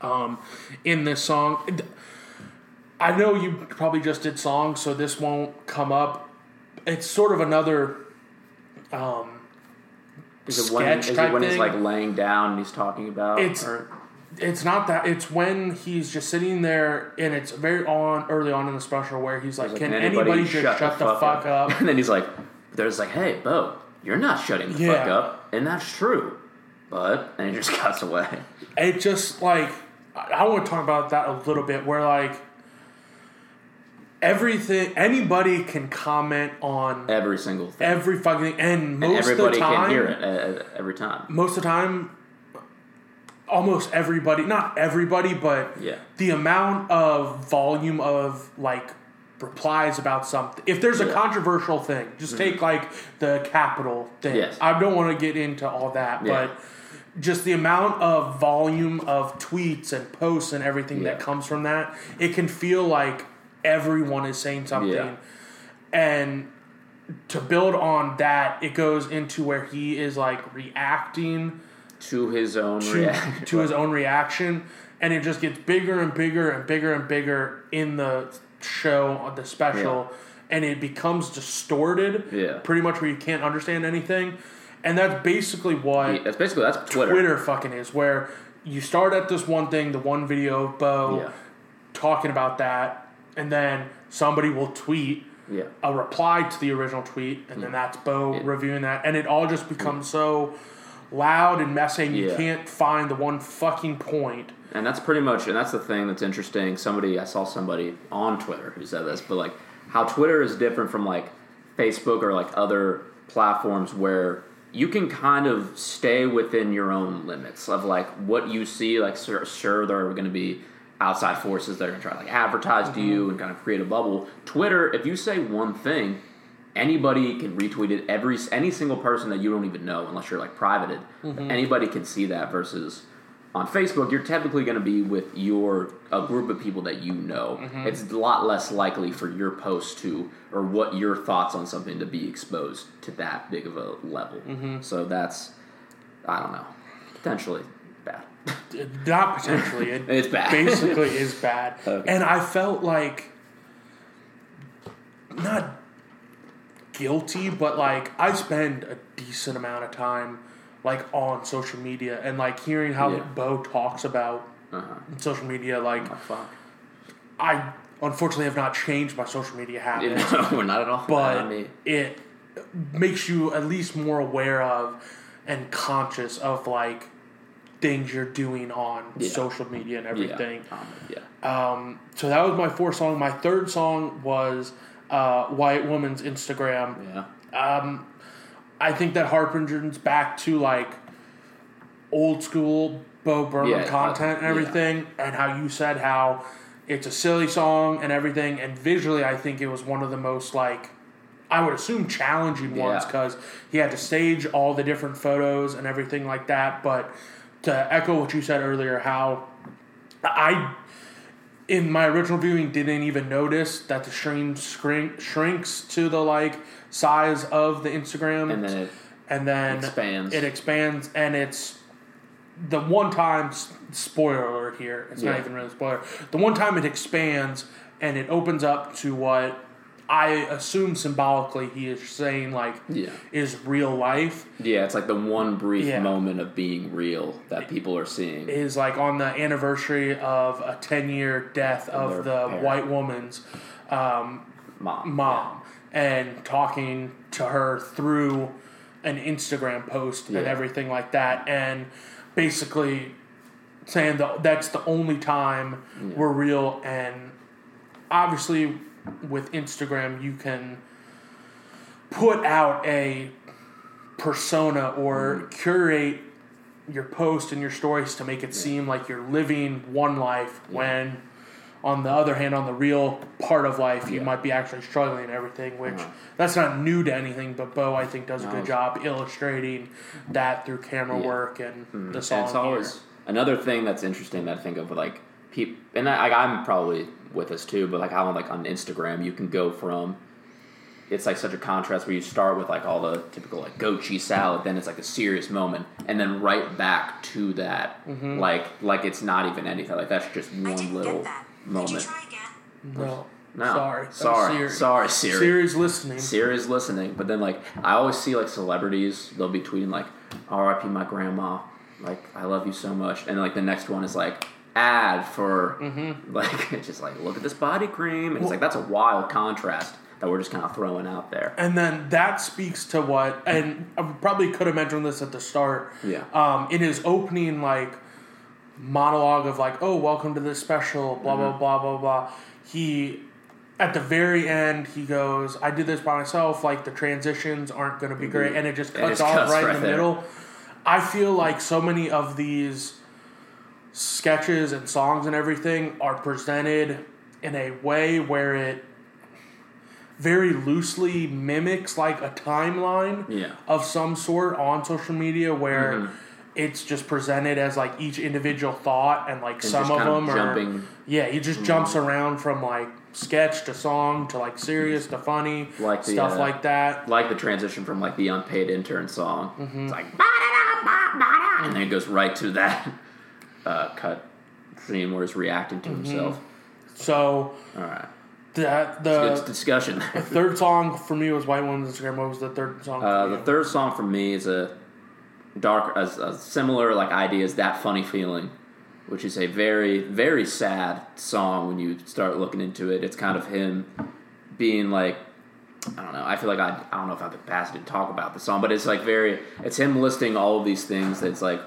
um, in this song. I know you probably just did songs, so this won't come up. It's sort of another. Um, is it when, sketch type it when he's like laying down and he's talking about? It's- or- it's not that. It's when he's just sitting there, and it's very on early on in the special where he's like, like, "Can anybody, just shut, the, fuck, up?" and then he's like, "There's like, hey, Bo, you're not shutting the fuck up," and that's true. But and he just cuts away. it just like I, I want to talk about that a little bit where like everything anybody can comment on Every single thing. every fucking thing and most and everybody of the time can hear it uh, every time. most of the time almost everybody not everybody but Yeah. the amount of volume of like replies about something. If there's a Yeah. controversial thing, just mm-hmm. take like the capital thing. Yes. I don't want to get into all that, Yeah. but just the amount of volume of tweets and posts and everything that comes from that, it can feel like everyone is saying something. Yeah. And to build on that, it goes into where he is like reacting to his own to, reaction. to his own reaction, and it just gets bigger and bigger and bigger and bigger in the show, uh, the special, and it becomes distorted. Yeah. pretty much where you can't understand anything, and that's basically what That's basically that's Twitter. Twitter fucking is, where you start at this one thing, the one video of Bo Yeah. talking about that, and then somebody will tweet Yeah. a reply to the original tweet, and then mm. that's Bo Yeah. reviewing that, and it all just becomes so loud and messy, and you Yeah. can't find the one fucking point. And that's pretty much, and that's the thing that's interesting. Somebody, I saw somebody on Twitter who said this, but like how Twitter is different from like Facebook or like other platforms where you can kind of stay within your own limits of like what you see. Like, sure, sure there are going to be outside forces that are going to try to like advertise to mm-hmm. you and kind of create a bubble. Twitter, if you say one thing, anybody can retweet it. Every any single person that you don't even know, unless you're like privated, mm-hmm. anybody can see that. Versus on Facebook, you're typically going to be with your a group of people that you know. Mm-hmm. It's a lot less likely for your post to or what your thoughts on something to be exposed to that big of a level. Mm-hmm. So that's I don't know, potentially bad. Not potentially, it It's bad. basically is bad. Okay. And I felt like not guilty, but like I spend a decent amount of time like on social media and like hearing how Yeah. Bo talks about uh-huh. social media. Like Oh, fuck. I unfortunately have not changed my social media habits. No, not at all. But me. it makes you at least more aware of and conscious of like things you're doing on Yeah. social media and everything. Yeah. Um, yeah. Um, so that was my fourth song. My third song was uh, White Woman's Instagram. Yeah. Um, I think that harkens back to like old school Bo Burnham Yeah, content and uh, yeah. everything, and how you said how it's a silly song and everything, and visually, I think it was one of the most like I would assume challenging ones Yeah. because he had to stage all the different photos and everything like that. But to echo what you said earlier, how I in my original viewing didn't even notice that the stream shrink, shrinks to the like size of the Instagram And then it and then expands. It expands, and it's the one time spoiler alert here. It's not even really a spoiler. The one time it expands and it opens up to what I assume symbolically he is saying like Yeah. is real life Yeah, it's like the one brief Yeah. moment of being real that people are seeing. is like on the anniversary of a ten year death of the parent. white woman's um, Mom. mom and talking to her through an Instagram post and everything like that, and basically saying that that's the only time we're real. And obviously, with Instagram, you can put out a persona or curate your post and your stories to make it seem like you're living one life when on the other hand on the real part of life you Yeah. might be actually struggling and everything which Uh-huh. that's not new to anything but bo i think does a No. good job illustrating that through camera Yeah. work and the And song it's always another thing that's interesting that I think of like people, and I, I'm probably with us too, but like how on like on Instagram you can go from it's like such a contrast where you start with like all the typical like goat cheese salad, then it's like a serious moment, and then right back to that, Mm-hmm. like like it's not even anything. Like that's just I one didn't little get that. Could you moment. try again? no, No, sorry sorry, Siri. sorry, Siri. Siri's listening Siri's listening, but then like I always see like celebrities, they'll be tweeting like "R.I.P. my grandma," like "I love you so much," and like the next one is like ad for like it's just like look at this body cream, and it's like that's a wild contrast that we're just kind of throwing out there. And then that speaks to what, and I probably could have mentioned this at the start. Yeah. Um, in his opening, like monologue of like, "Oh, welcome to this special," blah blah Mm-hmm. blah blah blah. He, at the very end, he goes, "I did this by myself. Like the transitions aren't going to be great," and it just Mm-hmm. Cuts off right, right in the there. middle. I feel like so many of these sketches and songs and everything are presented in a way where it very loosely mimics like a timeline Yeah. of some sort on social media where it's just presented as like each individual thought and like some of kind of them are yeah he just jumps around from like sketch to song to like serious to funny Like the, stuff uh, like that like the transition from like the unpaid intern song. Mm-hmm. It's like and then it goes right to that uh, cut scene where he's reacting Mm-hmm. to himself. so All right, that the discussion. third song for me was white woman's instagram what was the third song Uh, for the third song for me is a dark, a, a similar like idea as that funny feeling, which is a very very sad song when you start looking into it. It's kind of him being like. I don't know. I feel like I, I don't know if I have the capacity to talk about the song, but it's like very. It's him listing all of these things. That's like,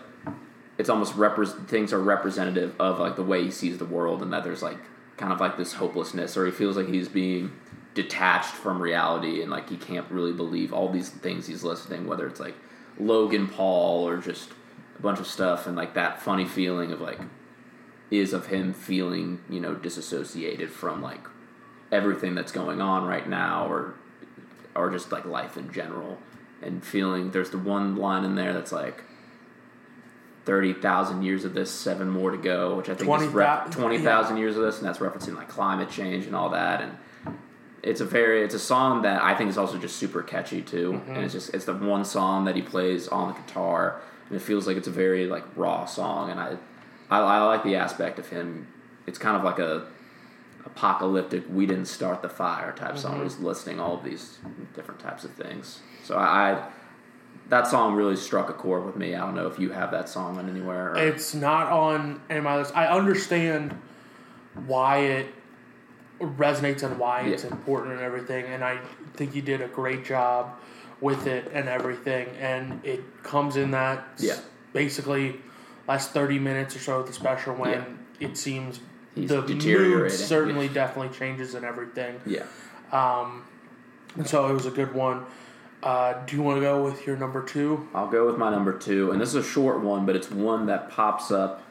it's almost repre- things are representative of like the way he sees the world, and that there's like kind of like this hopelessness, or he feels like he's being detached from reality, and like he can't really believe all these things he's listening, whether it's like Logan Paul or just a bunch of stuff, and like that funny feeling of like is of him feeling you know disassociated from like everything that's going on right now, or or just like life in general, and feeling there's the one line in there that's like. Thirty thousand years of this, seven more to go, which I think 20, is rep- yeah. twenty thousand years of this, and that's referencing like climate change and all that. And it's a very, it's a song that I think is also just super catchy too, Mm-hmm. and it's just it's the one song that he plays on the guitar, and it feels like it's a very like raw song, and I, I, I like the aspect of him. It's kind of like a apocalyptic, we didn't start the fire type song. Mm-hmm. He's listing all of these different types of things. So I, I that song really struck a chord with me. I don't know if you have that song on anywhere. Or, It's not on any of my list. I understand why it resonates and why it's Yeah. important and everything, and I think you did a great job with it and everything. And it comes in that Yeah. basically last thirty minutes or so of the special when Yeah. it seems He's the mood certainly definitely changes and everything. yeah. And so it was a good one. Uh, do you want to go with your number two? I'll go with my number two, and this is a short one, but it's one that pops up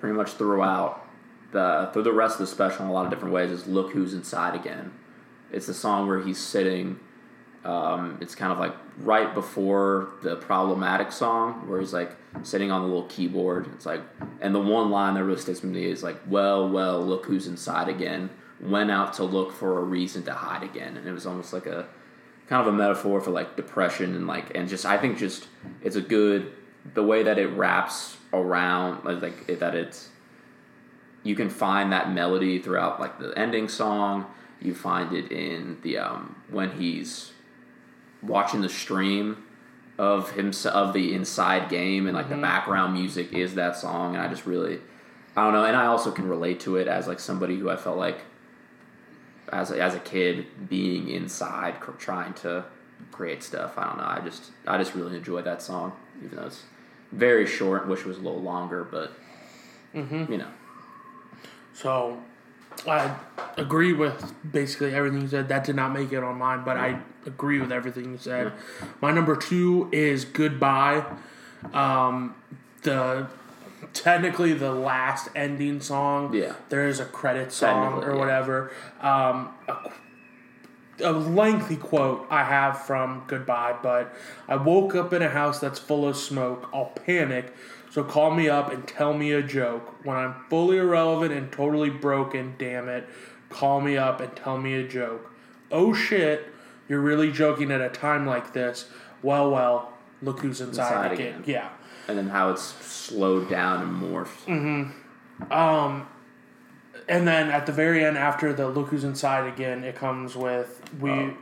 pretty much throughout the through the rest of the special in a lot of different ways. Is "Look Who's Inside Again." It's the song where he's sitting. Um, it's kind of like right before the problematic song, where he's like sitting on the little keyboard. It's like, and the one line that really sticks with me is like, "Well, well, look who's inside again." Went out to look for a reason to hide again, and it was almost like a kind of a metaphor for like depression and like and just I think just it's a good the way that it wraps around like, like it, that it's you can find that melody throughout like the ending song. You find it in the um when he's watching the stream of him of the inside game and like the background music is that song. And I just really I don't know. And I also can relate to it as like somebody who I felt like as a, as a kid being inside cr- trying to create stuff. I don't know. I just I just really enjoy that song, even though it's very short. Wish it was a little longer, but you know, So I agree with basically everything you said. That did not make it on mine, but I agree with everything you said. My number two is Goodbye. Um, the technically the last ending song. Yeah. There is a credit song or yeah. whatever. Um, a a lengthy quote I have from Goodbye, but I woke up in a house that's full of smoke. I'll panic, so call me up and tell me a joke. When I'm fully irrelevant and totally broken, damn it, call me up and tell me a joke. Oh shit, you're really joking at a time like this. Well, well, look who's inside, Inside again. again. Yeah. And then how it's slowed down and morphed. Mm-hmm. Um, And then at the very end, after the look who's inside again, it comes with we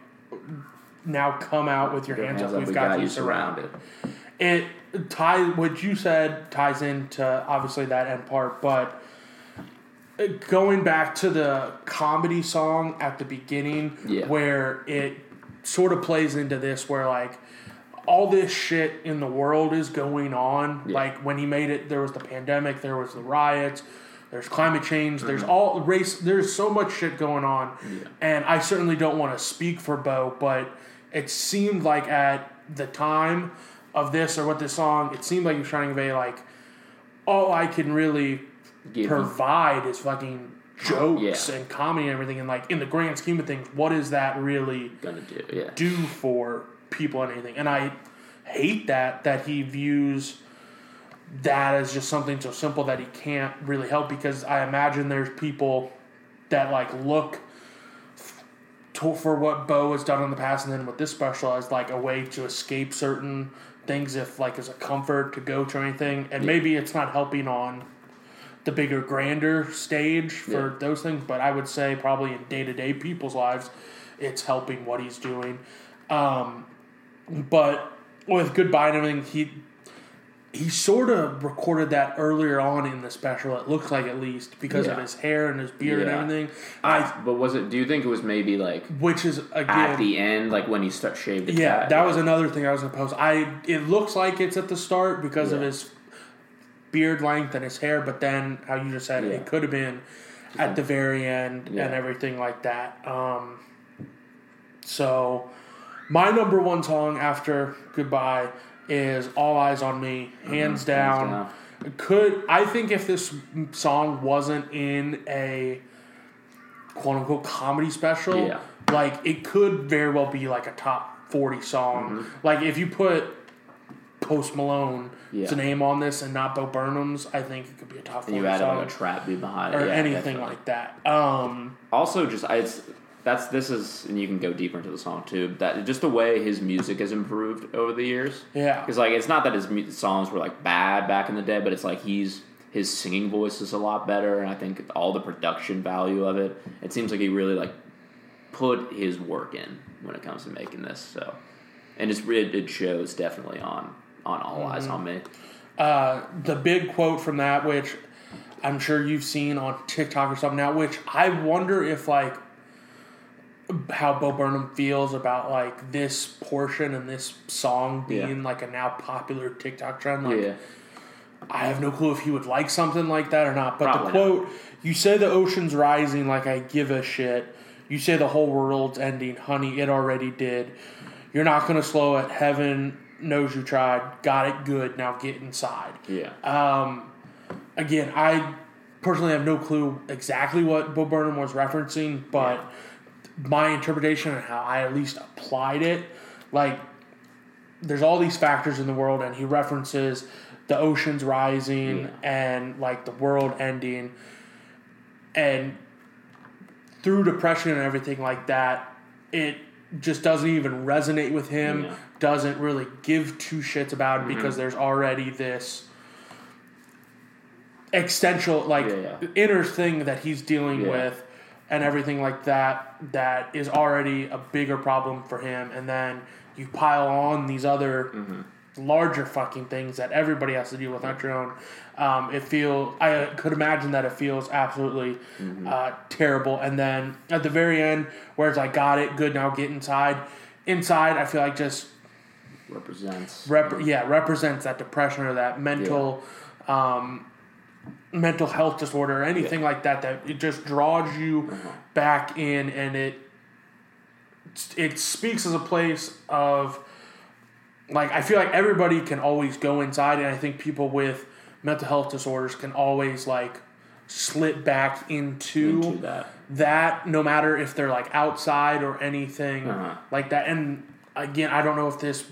now come out with your Your hands, hands up. We've got, you surrounded. It ties what you said ties into obviously that end part, but going back to the comedy song at the beginning, Yeah. where it sort of plays into this, where like all this shit in the world is going on. Yeah. Like when he made it, there was the pandemic, there was the riots, there's climate change, there's Mm-hmm. all race, there's so much shit going on. And I certainly don't want to speak for Bo, but it seemed like at the time of this or what this song, it seemed like he was trying to convey like all I can really Give provide is fucking jokes Yeah. and comedy and everything. And like in the grand scheme of things, what is that really Gonna do, yeah. do for people and anything? And I hate that that he views that as just something so simple that he can't really help because I imagine there's people that like look to, for what Bo has done in the past and then with this special as like a way to escape certain things if like as a comfort to go to anything and maybe it's not helping on the bigger grander stage for Yeah. those things but I would say probably in day-to-day people's lives it's helping what he's doing um, but with goodbye and everything he he sort of recorded that earlier on in the special it looks like at least because of his hair and his beard Yeah. and everything I But was it? Do you think it was maybe like which is again at the end, like when he start shaved? yeah, cat? that was another thing I was gonna post. I it looks like it's at the start because of his beard length and his hair, but then how you just said it, Yeah. could have been at the very end Yeah. and everything like that. Um, so my number one song after goodbye is "All Eyes on Me," hands down. down. Could I think if this song wasn't in a quote unquote comedy special, Yeah. like it could very well be like a top forty song. Mm-hmm. Like if you put Post Malone's Yeah. name on this and not Bo Burnham's, I think it could be a top And forty you added song like a trap beat behind it, or yeah, anything definitely. like that. Um, Also, just I, it's that's this is, and you can go deeper into the song too. That just the way his music has improved over the years. Yeah. because like it's not that his mu- songs were like bad back in the day, but it's like he's his singing voice is a lot better, and I think all the production value of it. It seems like he really like put his work in when it comes to making this. So, and it's it, it shows definitely on on all Mm-hmm. eyes on me. uh, the big quote from that, which I'm sure you've seen on TikTok or something now, which I wonder if like how Bo Burnham feels about like this portion and this song being Yeah. like a now popular TikTok trend. Like yeah, I have no clue if he would like something like that or not. But Probably the quote, you say the ocean's rising like I give a shit. You say the whole world's ending, honey, it already did. You're not gonna slow it. Heaven knows you tried. Got it good. Now get inside. yeah, Uh, Again, I personally have no clue exactly what Bo Burnham was referencing, but my interpretation and how I at least applied it, like there's all these factors in the world, and he references the oceans rising Yeah. and like the world ending, and through depression and everything like that, it just doesn't even resonate with him. Yeah. Doesn't really give two shits about it mm-hmm. because there's already this existential, like Yeah, inner thing that he's dealing with, and everything like that. That is already a bigger problem for him, and then you pile on these other Mm-hmm. larger fucking things that everybody has to deal with, not your own. Um, it feels. I could imagine that it feels absolutely Mm-hmm. uh, terrible, and then at the very end, where it's like, got it, good, now get inside. Inside, I feel like just represents. rep- yeah represents that depression or that mental um, mental health disorder or anything like that that it just draws you back in and it it speaks as a place of like I feel like everybody can always go inside and I think people with mental health disorders can always like slip back into, Into that. that no matter if they're like outside or anything Uh-huh. like that and again I don't know if this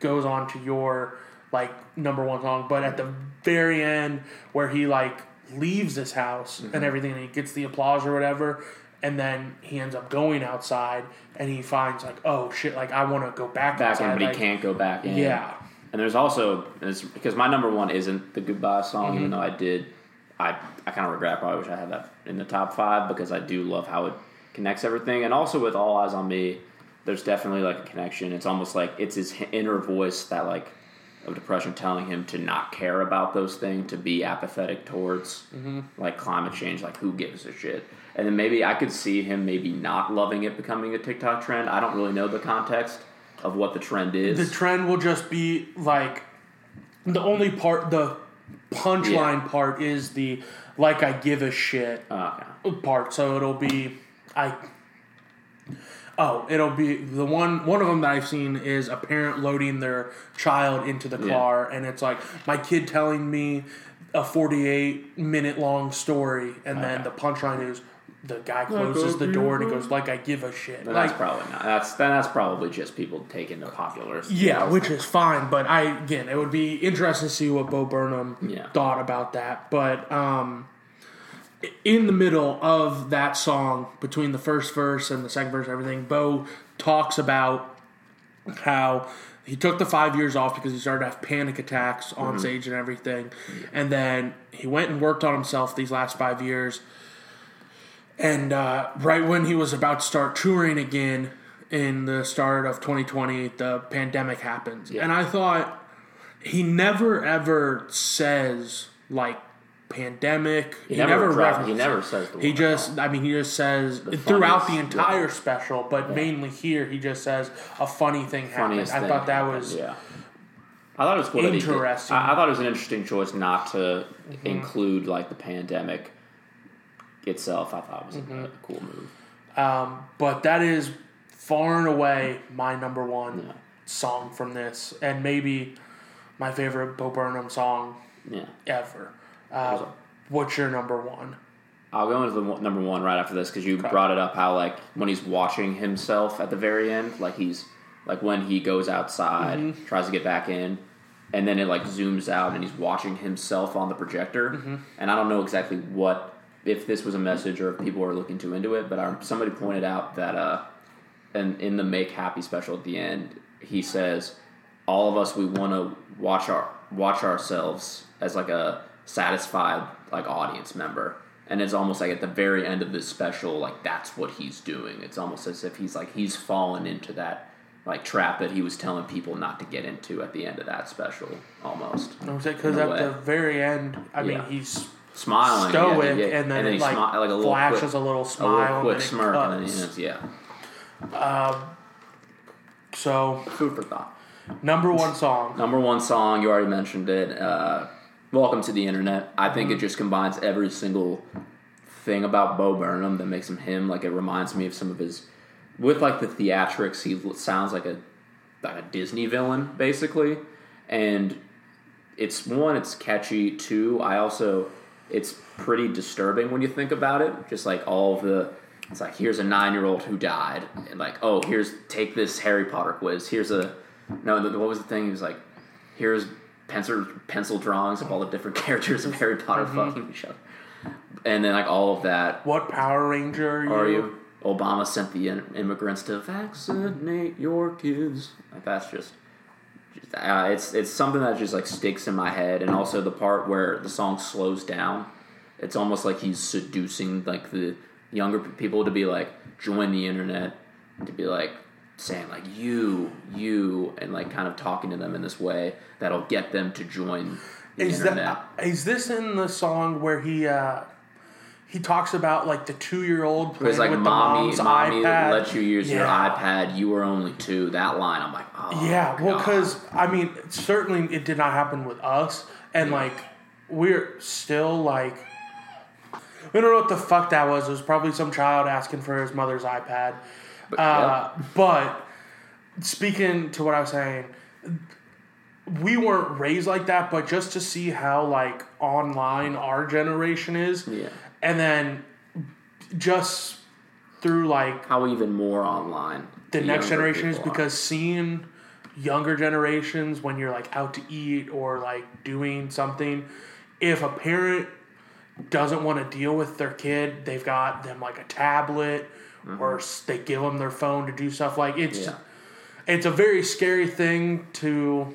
goes on to your like number one song, but at the very end where he like leaves this house Mm-hmm. and everything, and he gets the applause or whatever, and then he ends up going outside and he finds like, oh shit, like I want to go back, back outside. in, but he can't go back in. Yeah. And there's also it's, because my number one isn't the goodbye song, Mm-hmm. even though I did. I I kind of regret. I probably wish I had that in the top five because I do love how it connects everything, and also with All Eyes on Me, there's definitely like a connection. It's almost like it's his inner voice that like of depression telling him to not care about those things, to be apathetic towards Mm-hmm. like climate change, like who gives a shit. And then maybe I could see him maybe not loving it becoming a TikTok trend. I don't really know the context of what the trend is. the trend will just be like the only part the punchline part is the like I give a shit okay. part. So it'll be I. Oh, it'll be the one. One of them that I've seen is a parent loading their child into the Yeah. car, and it's like my kid telling me a 48 minute long story, and then the punchline is the guy closes the door and he goes like I give a shit. But like that's probably not. That's then that's probably just people taking the popular. yeah, which is fine, but I again, it would be interesting to see what Bo Burnham Yeah. thought about that. But um, in the middle of that song, between the first verse and the second verse, everything, Bo talks about how he took the five years off because he started to have panic attacks on Mm-hmm. stage and everything, and then he went and worked on himself these last five years. And uh, right when he was about to start touring again in the start of 2020, the pandemic happens. And I thought he never ever says like pandemic. He, never never, references he never says the He just, I mean, he just says throughout the entire special, but mainly here, he just says a funny thing happened. funniest I thing thought that happened, was yeah. I thought it was cool. he Interesting. I, I thought it was an interesting choice not to Mm-hmm. include like the pandemic itself. I thought it was Mm-hmm. a, cool move. but that is far and away my number one Yeah. song from this, and maybe my favorite Bo Burnham song Yeah, ever. Uh, what's your number one? I'll go into the one- number one right after this because you brought it up how like when he's watching himself at the very end, like he's like when he goes outside, Mm-hmm. tries to get back in, and then it like zooms out and he's watching himself on the projector. Mm-hmm. And I don't know exactly what if this was a message or if people were looking too into it, but I, somebody pointed out that uh, and in the Make Happy special at the end, he says, "All of us we want to watch our watch ourselves as like a satisfied like audience member." And it's almost like at the very end of this special, like that's what he's doing. It's almost as if he's like he's fallen into that like trap that he was telling people not to get into at the end of that special, almost Because at way. the very end, I mean, he's smiling, stoic, yeah, yeah. and then it he like, smi- like a little flashes quick, a little a smile, little quick and then smirk, and then he cuts. ends, yeah. So Food for thought. number one song. Number one song, you already mentioned it. Uh, Welcome to the Internet. I think it mm-hmm. just combines every single thing about Bo Burnham that makes him him. Like it reminds me of some of his, with like the theatrics. He sounds like a like a Disney villain basically, and it's one, it's catchy. Two, I also, it's pretty disturbing when you think about it. Just like all the, it's like here's a nine year old who died, and like oh here's take this Harry Potter quiz. Here's a no, the, what was the thing? He was like, here's pencil pencil drawings of all the different characters of Harry Potter fucking each other, and then like all of that. What Power Ranger are you? Are you? Obama sent the in- immigrants to vaccinate your kids. Like that's just, just uh, it's it's something that just like sticks in my head, and also the part where the song slows down. It's almost like he's seducing like the younger p- people to be like join the internet, to be like saying like you you and like kind of talking to them in this way that'll get them to join the Is internet. that is this in the song where he uh he talks about like the two year old playing like with mommy, the mom's mommy iPad? let you use your iPad. You were only two. That line, I'm like, oh Yeah, well, because I mean, certainly it did not happen with us, and like we're still like we don't know what the fuck that was. It was probably some child asking for his mother's iPad. Uh, But speaking to what I was saying, we weren't raised like that, but just to see how like online our generation is, Yeah. and then just through like how even more online the next generation is are. because seeing younger generations when you're like out to eat or like doing something if a parent doesn't want to deal with their kid they've got them like a tablet or they give them their phone to do stuff like it's Mm-hmm. Yeah. it's a very scary thing to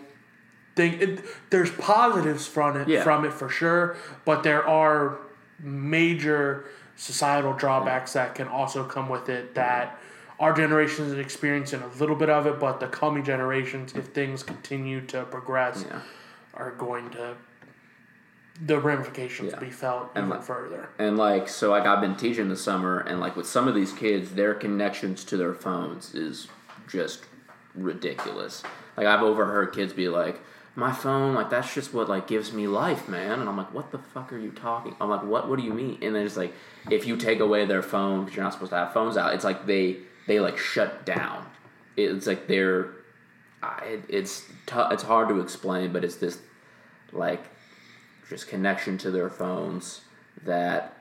think it, there's positives from it Yeah. from it for sure but there are major societal drawbacks that can also come with it that our generation is experiencing a little bit of it but the coming generations if things continue to progress Yeah. are going to the ramifications Yeah. be felt And even like- further And like, so like I've been teaching this summer, and like with some of these kids, their connections to their phones is just ridiculous. Like I've overheard kids be like, "My phone, like that's just what like gives me life, man." And I'm like, "What the fuck are you talking?" I'm like, "What? What do you mean?" And then it's like, if you take away their phone because you're not supposed to have phones out, it's like they they like shut down. It's like they're, it, it's t- it's hard to explain, but it's this like just connection to their phones that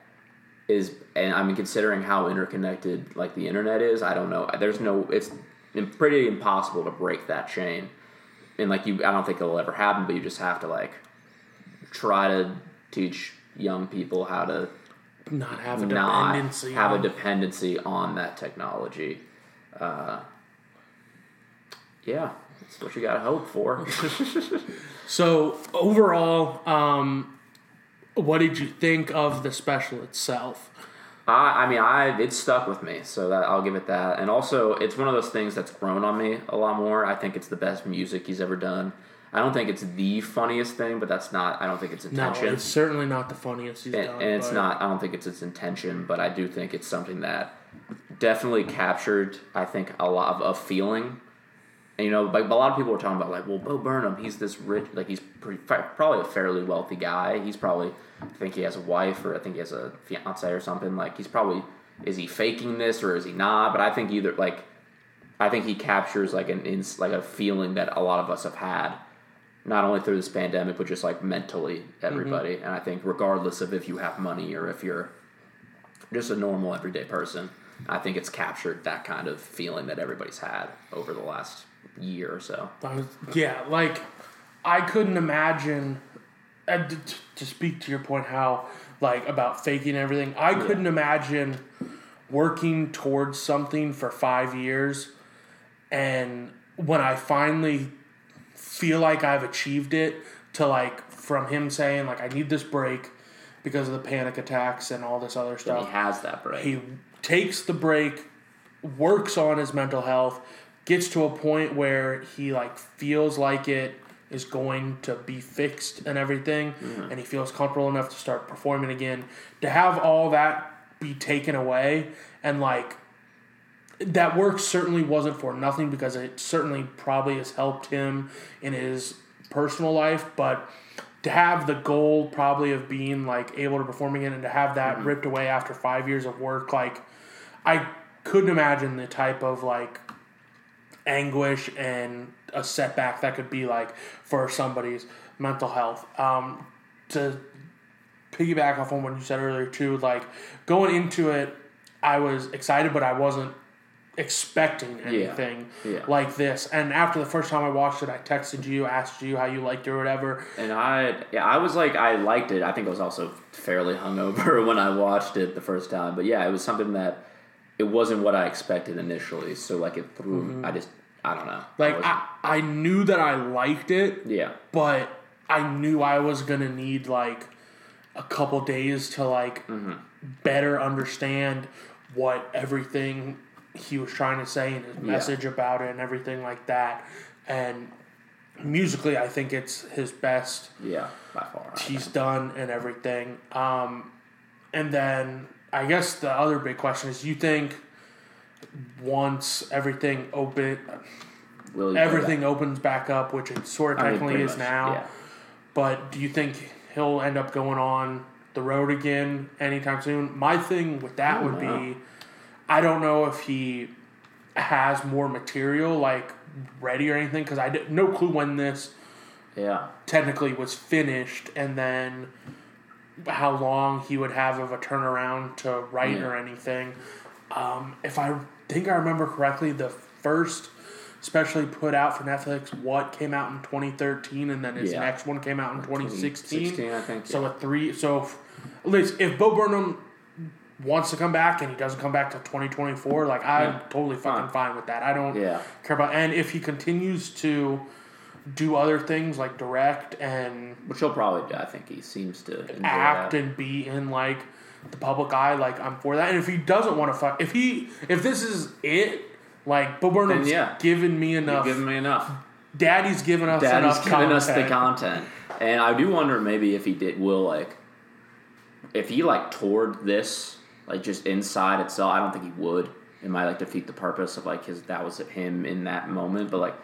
is and I mean considering how interconnected like the internet is, I don't know. There's no it's pretty impossible to break that chain. And like you I don't think it'll ever happen, but you just have to like try to teach young people how to Not have a not dependency. have a on- dependency on that technology. Uh, yeah, that's what you got to hope for. So overall, um, what did you think of the special itself? I, I mean, I it stuck with me, so that I'll give it that. And also, it's one of those things that's grown on me a lot more. I think it's the best music he's ever done. I don't think it's the funniest thing, but that's not. I don't think it's intention. No, it's certainly not the funniest he's and, done. and it's not. I don't think it's its intention, but I do think it's something that definitely captured. I think a lot of a feeling. And you know, like a lot of people were talking about, like, well, Bo Burnham, he's this rich, like he's pretty, probably a fairly wealthy guy. He's probably, I think he has a wife, or I think he has a fiance or something. Like, he's probably, is he faking this or is he not? But I think either, like, I think he captures like an ins, like a feeling that a lot of us have had, not only through this pandemic, but just like mentally, mm-hmm. everybody. And I think regardless of if you have money or if you're just a normal everyday person, I think it's captured that kind of feeling that everybody's had over the last year or so. Was- yeah, like I couldn't imagine. Uh, t- t- to speak to your point, how like about faking everything, I couldn't imagine working towards something for five years, and when I finally feel like I've achieved it, to like from him saying like I need this break because of the panic attacks and all this other And stuff he has that break. he takes the break works on his mental health gets to a point where he like feels like it is going to be fixed and everything and he feels comfortable enough to start performing again. To have all that be taken away and like that work certainly wasn't for nothing because it certainly probably has helped him in his personal life but to have the goal probably of being like able to perform again and to have that mm-hmm. ripped away after five years of work like i couldn't imagine the type of like anguish and a setback that could be like for somebody's mental health um, to piggyback off on what you said earlier too like going into it i was excited but i wasn't expecting anything Yeah. like this and after the first time i watched it i texted you asked you how you liked it or whatever And I, yeah, I was like, I liked it. I think I was also fairly hungover when I watched it the first time. But yeah, it was something that it wasn't what I expected initially. So like it threw. Me I just, I don't know. Mm-hmm. like was- I, I knew that i liked it yeah, but I knew I was gonna need like a couple days to like better understand what everything he was trying to say and his message about it and everything like that. And musically, I think it's his best yeah, by far. I he's done and everything. Um, and then I guess the other big question is: You think once everything open, Will everything opens back up, which it sort of I mean, technically is much, now? Yeah. But do you think he'll end up going on the road again anytime soon? My thing with that would know. be I don't know if he has more material like ready or anything because I did no clue when this Yeah. technically was finished and then how long he would have of a turnaround to write Yeah. or anything. Um, if I think I remember correctly, the first especially put out for Netflix what came out in 2013 and then his Yeah. next one came out in 2016. 2016, I think, So yeah. a three so if, at least if Bo Burnham wants to come back and he doesn't come back till 2024 like I'm totally fucking Fine. with that. I don't care about and if he continues to do other things like direct and Which he'll probably do. I think he seems to act that. and be in like the public eye like I'm for that and if he doesn't want to fuck if he if this is it like Bo Burnham's yeah. given me enough given me enough. daddy's given us Daddy's enough giving us the content. content, and I do wonder maybe if he did will like if he like toured this like just inside itself. I don't think he would. It might like defeat the purpose of like his that was him in that moment. But like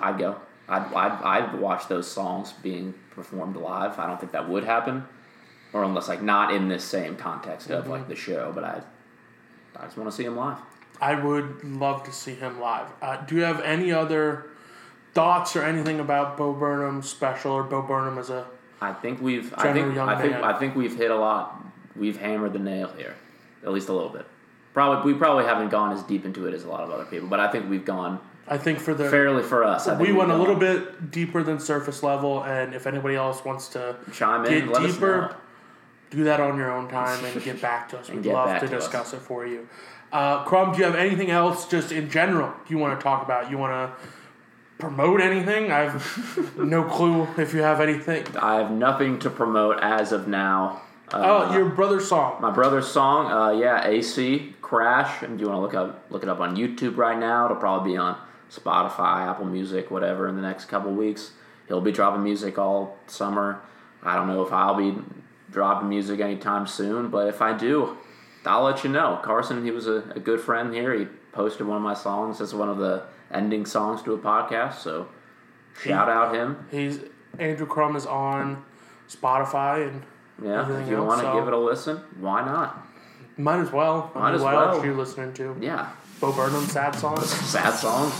I'd go. I'd I'd, I'd watch those songs being performed live. I don't think that would happen, or unless like not in this same context of Mm-hmm. like the show. But I I just want to see him live. I would love to see him live. Uh, do you have any other thoughts or anything about Bo Burnham's special or Bo Burnham as a I think we've. I think. I think. man. I think we've hit a lot. We've hammered the nail here, at least a little bit. Probably, we probably haven't gone as deep into it as a lot of other people, but I think we've gone I think for the fairly for us. I we went a little bit deeper than surface level, and if anybody else wants to Chime in, get deeper, do that on your own time and get back to us. We'd love to to discuss it for you. Uh, Crumb, do you have anything else just in general you want to talk about? You want to promote anything? I've no clue if you have anything. I have nothing to promote as of now. Uh, Oh, your brother's song. my brother's song, uh, yeah, AC Crash. And do you want to look up look it up on YouTube right now? It'll probably be on Spotify, Apple Music, whatever. In the next couple weeks, he'll be dropping music all summer. I don't know if I'll be dropping music anytime soon, but if I do, I'll let you know. Carson, he was a, a good friend here. He posted one of my songs as one of the ending songs to a podcast. So shout out him. He's Andrew Crumb is on Spotify and Yeah, if you want to so- give it a listen, why not? might as well. I Might mean, as what well. else are you listening to? Yeah, Bo Burnham sad songs. sad songs.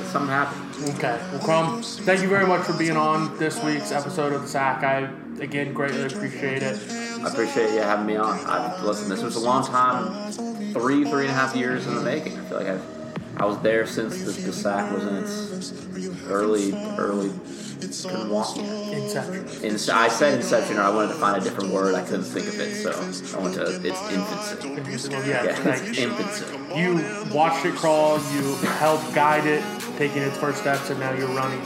Get something happen. Okay. Well, Crumb, thank you very much for being on this week's episode of the Sack. I again greatly appreciate it. I appreciate you having me on. I've listen. This was a long time, three, three and a half years in the making. I feel like I've, I was there since the, the sack was in its early, early. Couldn't walk yet. Inception. In, I said inception, or I wanted to find a different word. I couldn't think of it, so I went to it's infancy. Well, yeah, Yeah, thank it's you. infancy. You watched it crawl. You helped guide it, taking its first steps, and now you're running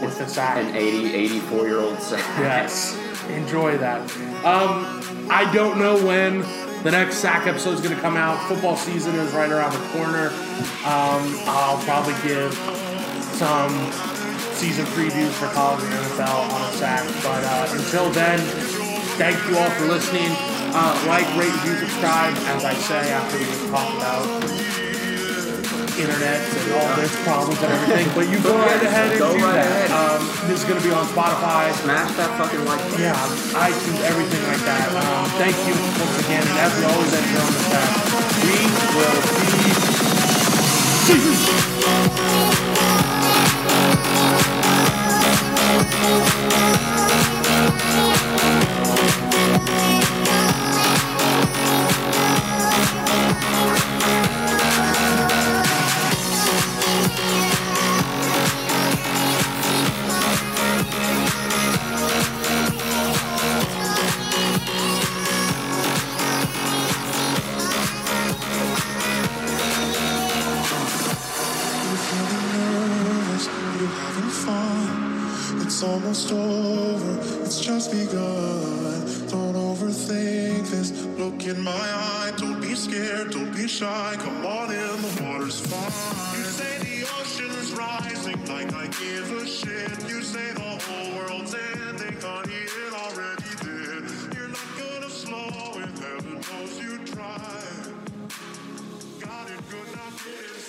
with the Sack. An 80, 84 year old sack. Yes. Enjoy that. Um, I don't know when the next sack episode is going to come out. Football season is right around the corner. Um, I'll probably give some season previews for college and NFL on a sack. But uh, until then, thank you all for listening. Uh, like, rate, review, subscribe. As I say after we just talk about internet and all this problems and everything. But you go right ahead and Go do right that. ahead. Um, this is going to be on Spotify. Smash that fucking like button. Yeah, iTunes, everything like that. Um, thank you once again, and as we always end on the set, we will be. nervous, fun. It's almost over, it's just begun. Don't overthink this. Look in my eye, don't be scared, don't be shy. Come on in, the water's fine. You say the ocean's rising, like I give a shit. You say the whole world's ending, honey, it already did. You're not gonna slow it, heaven knows you try. Got it good, not it.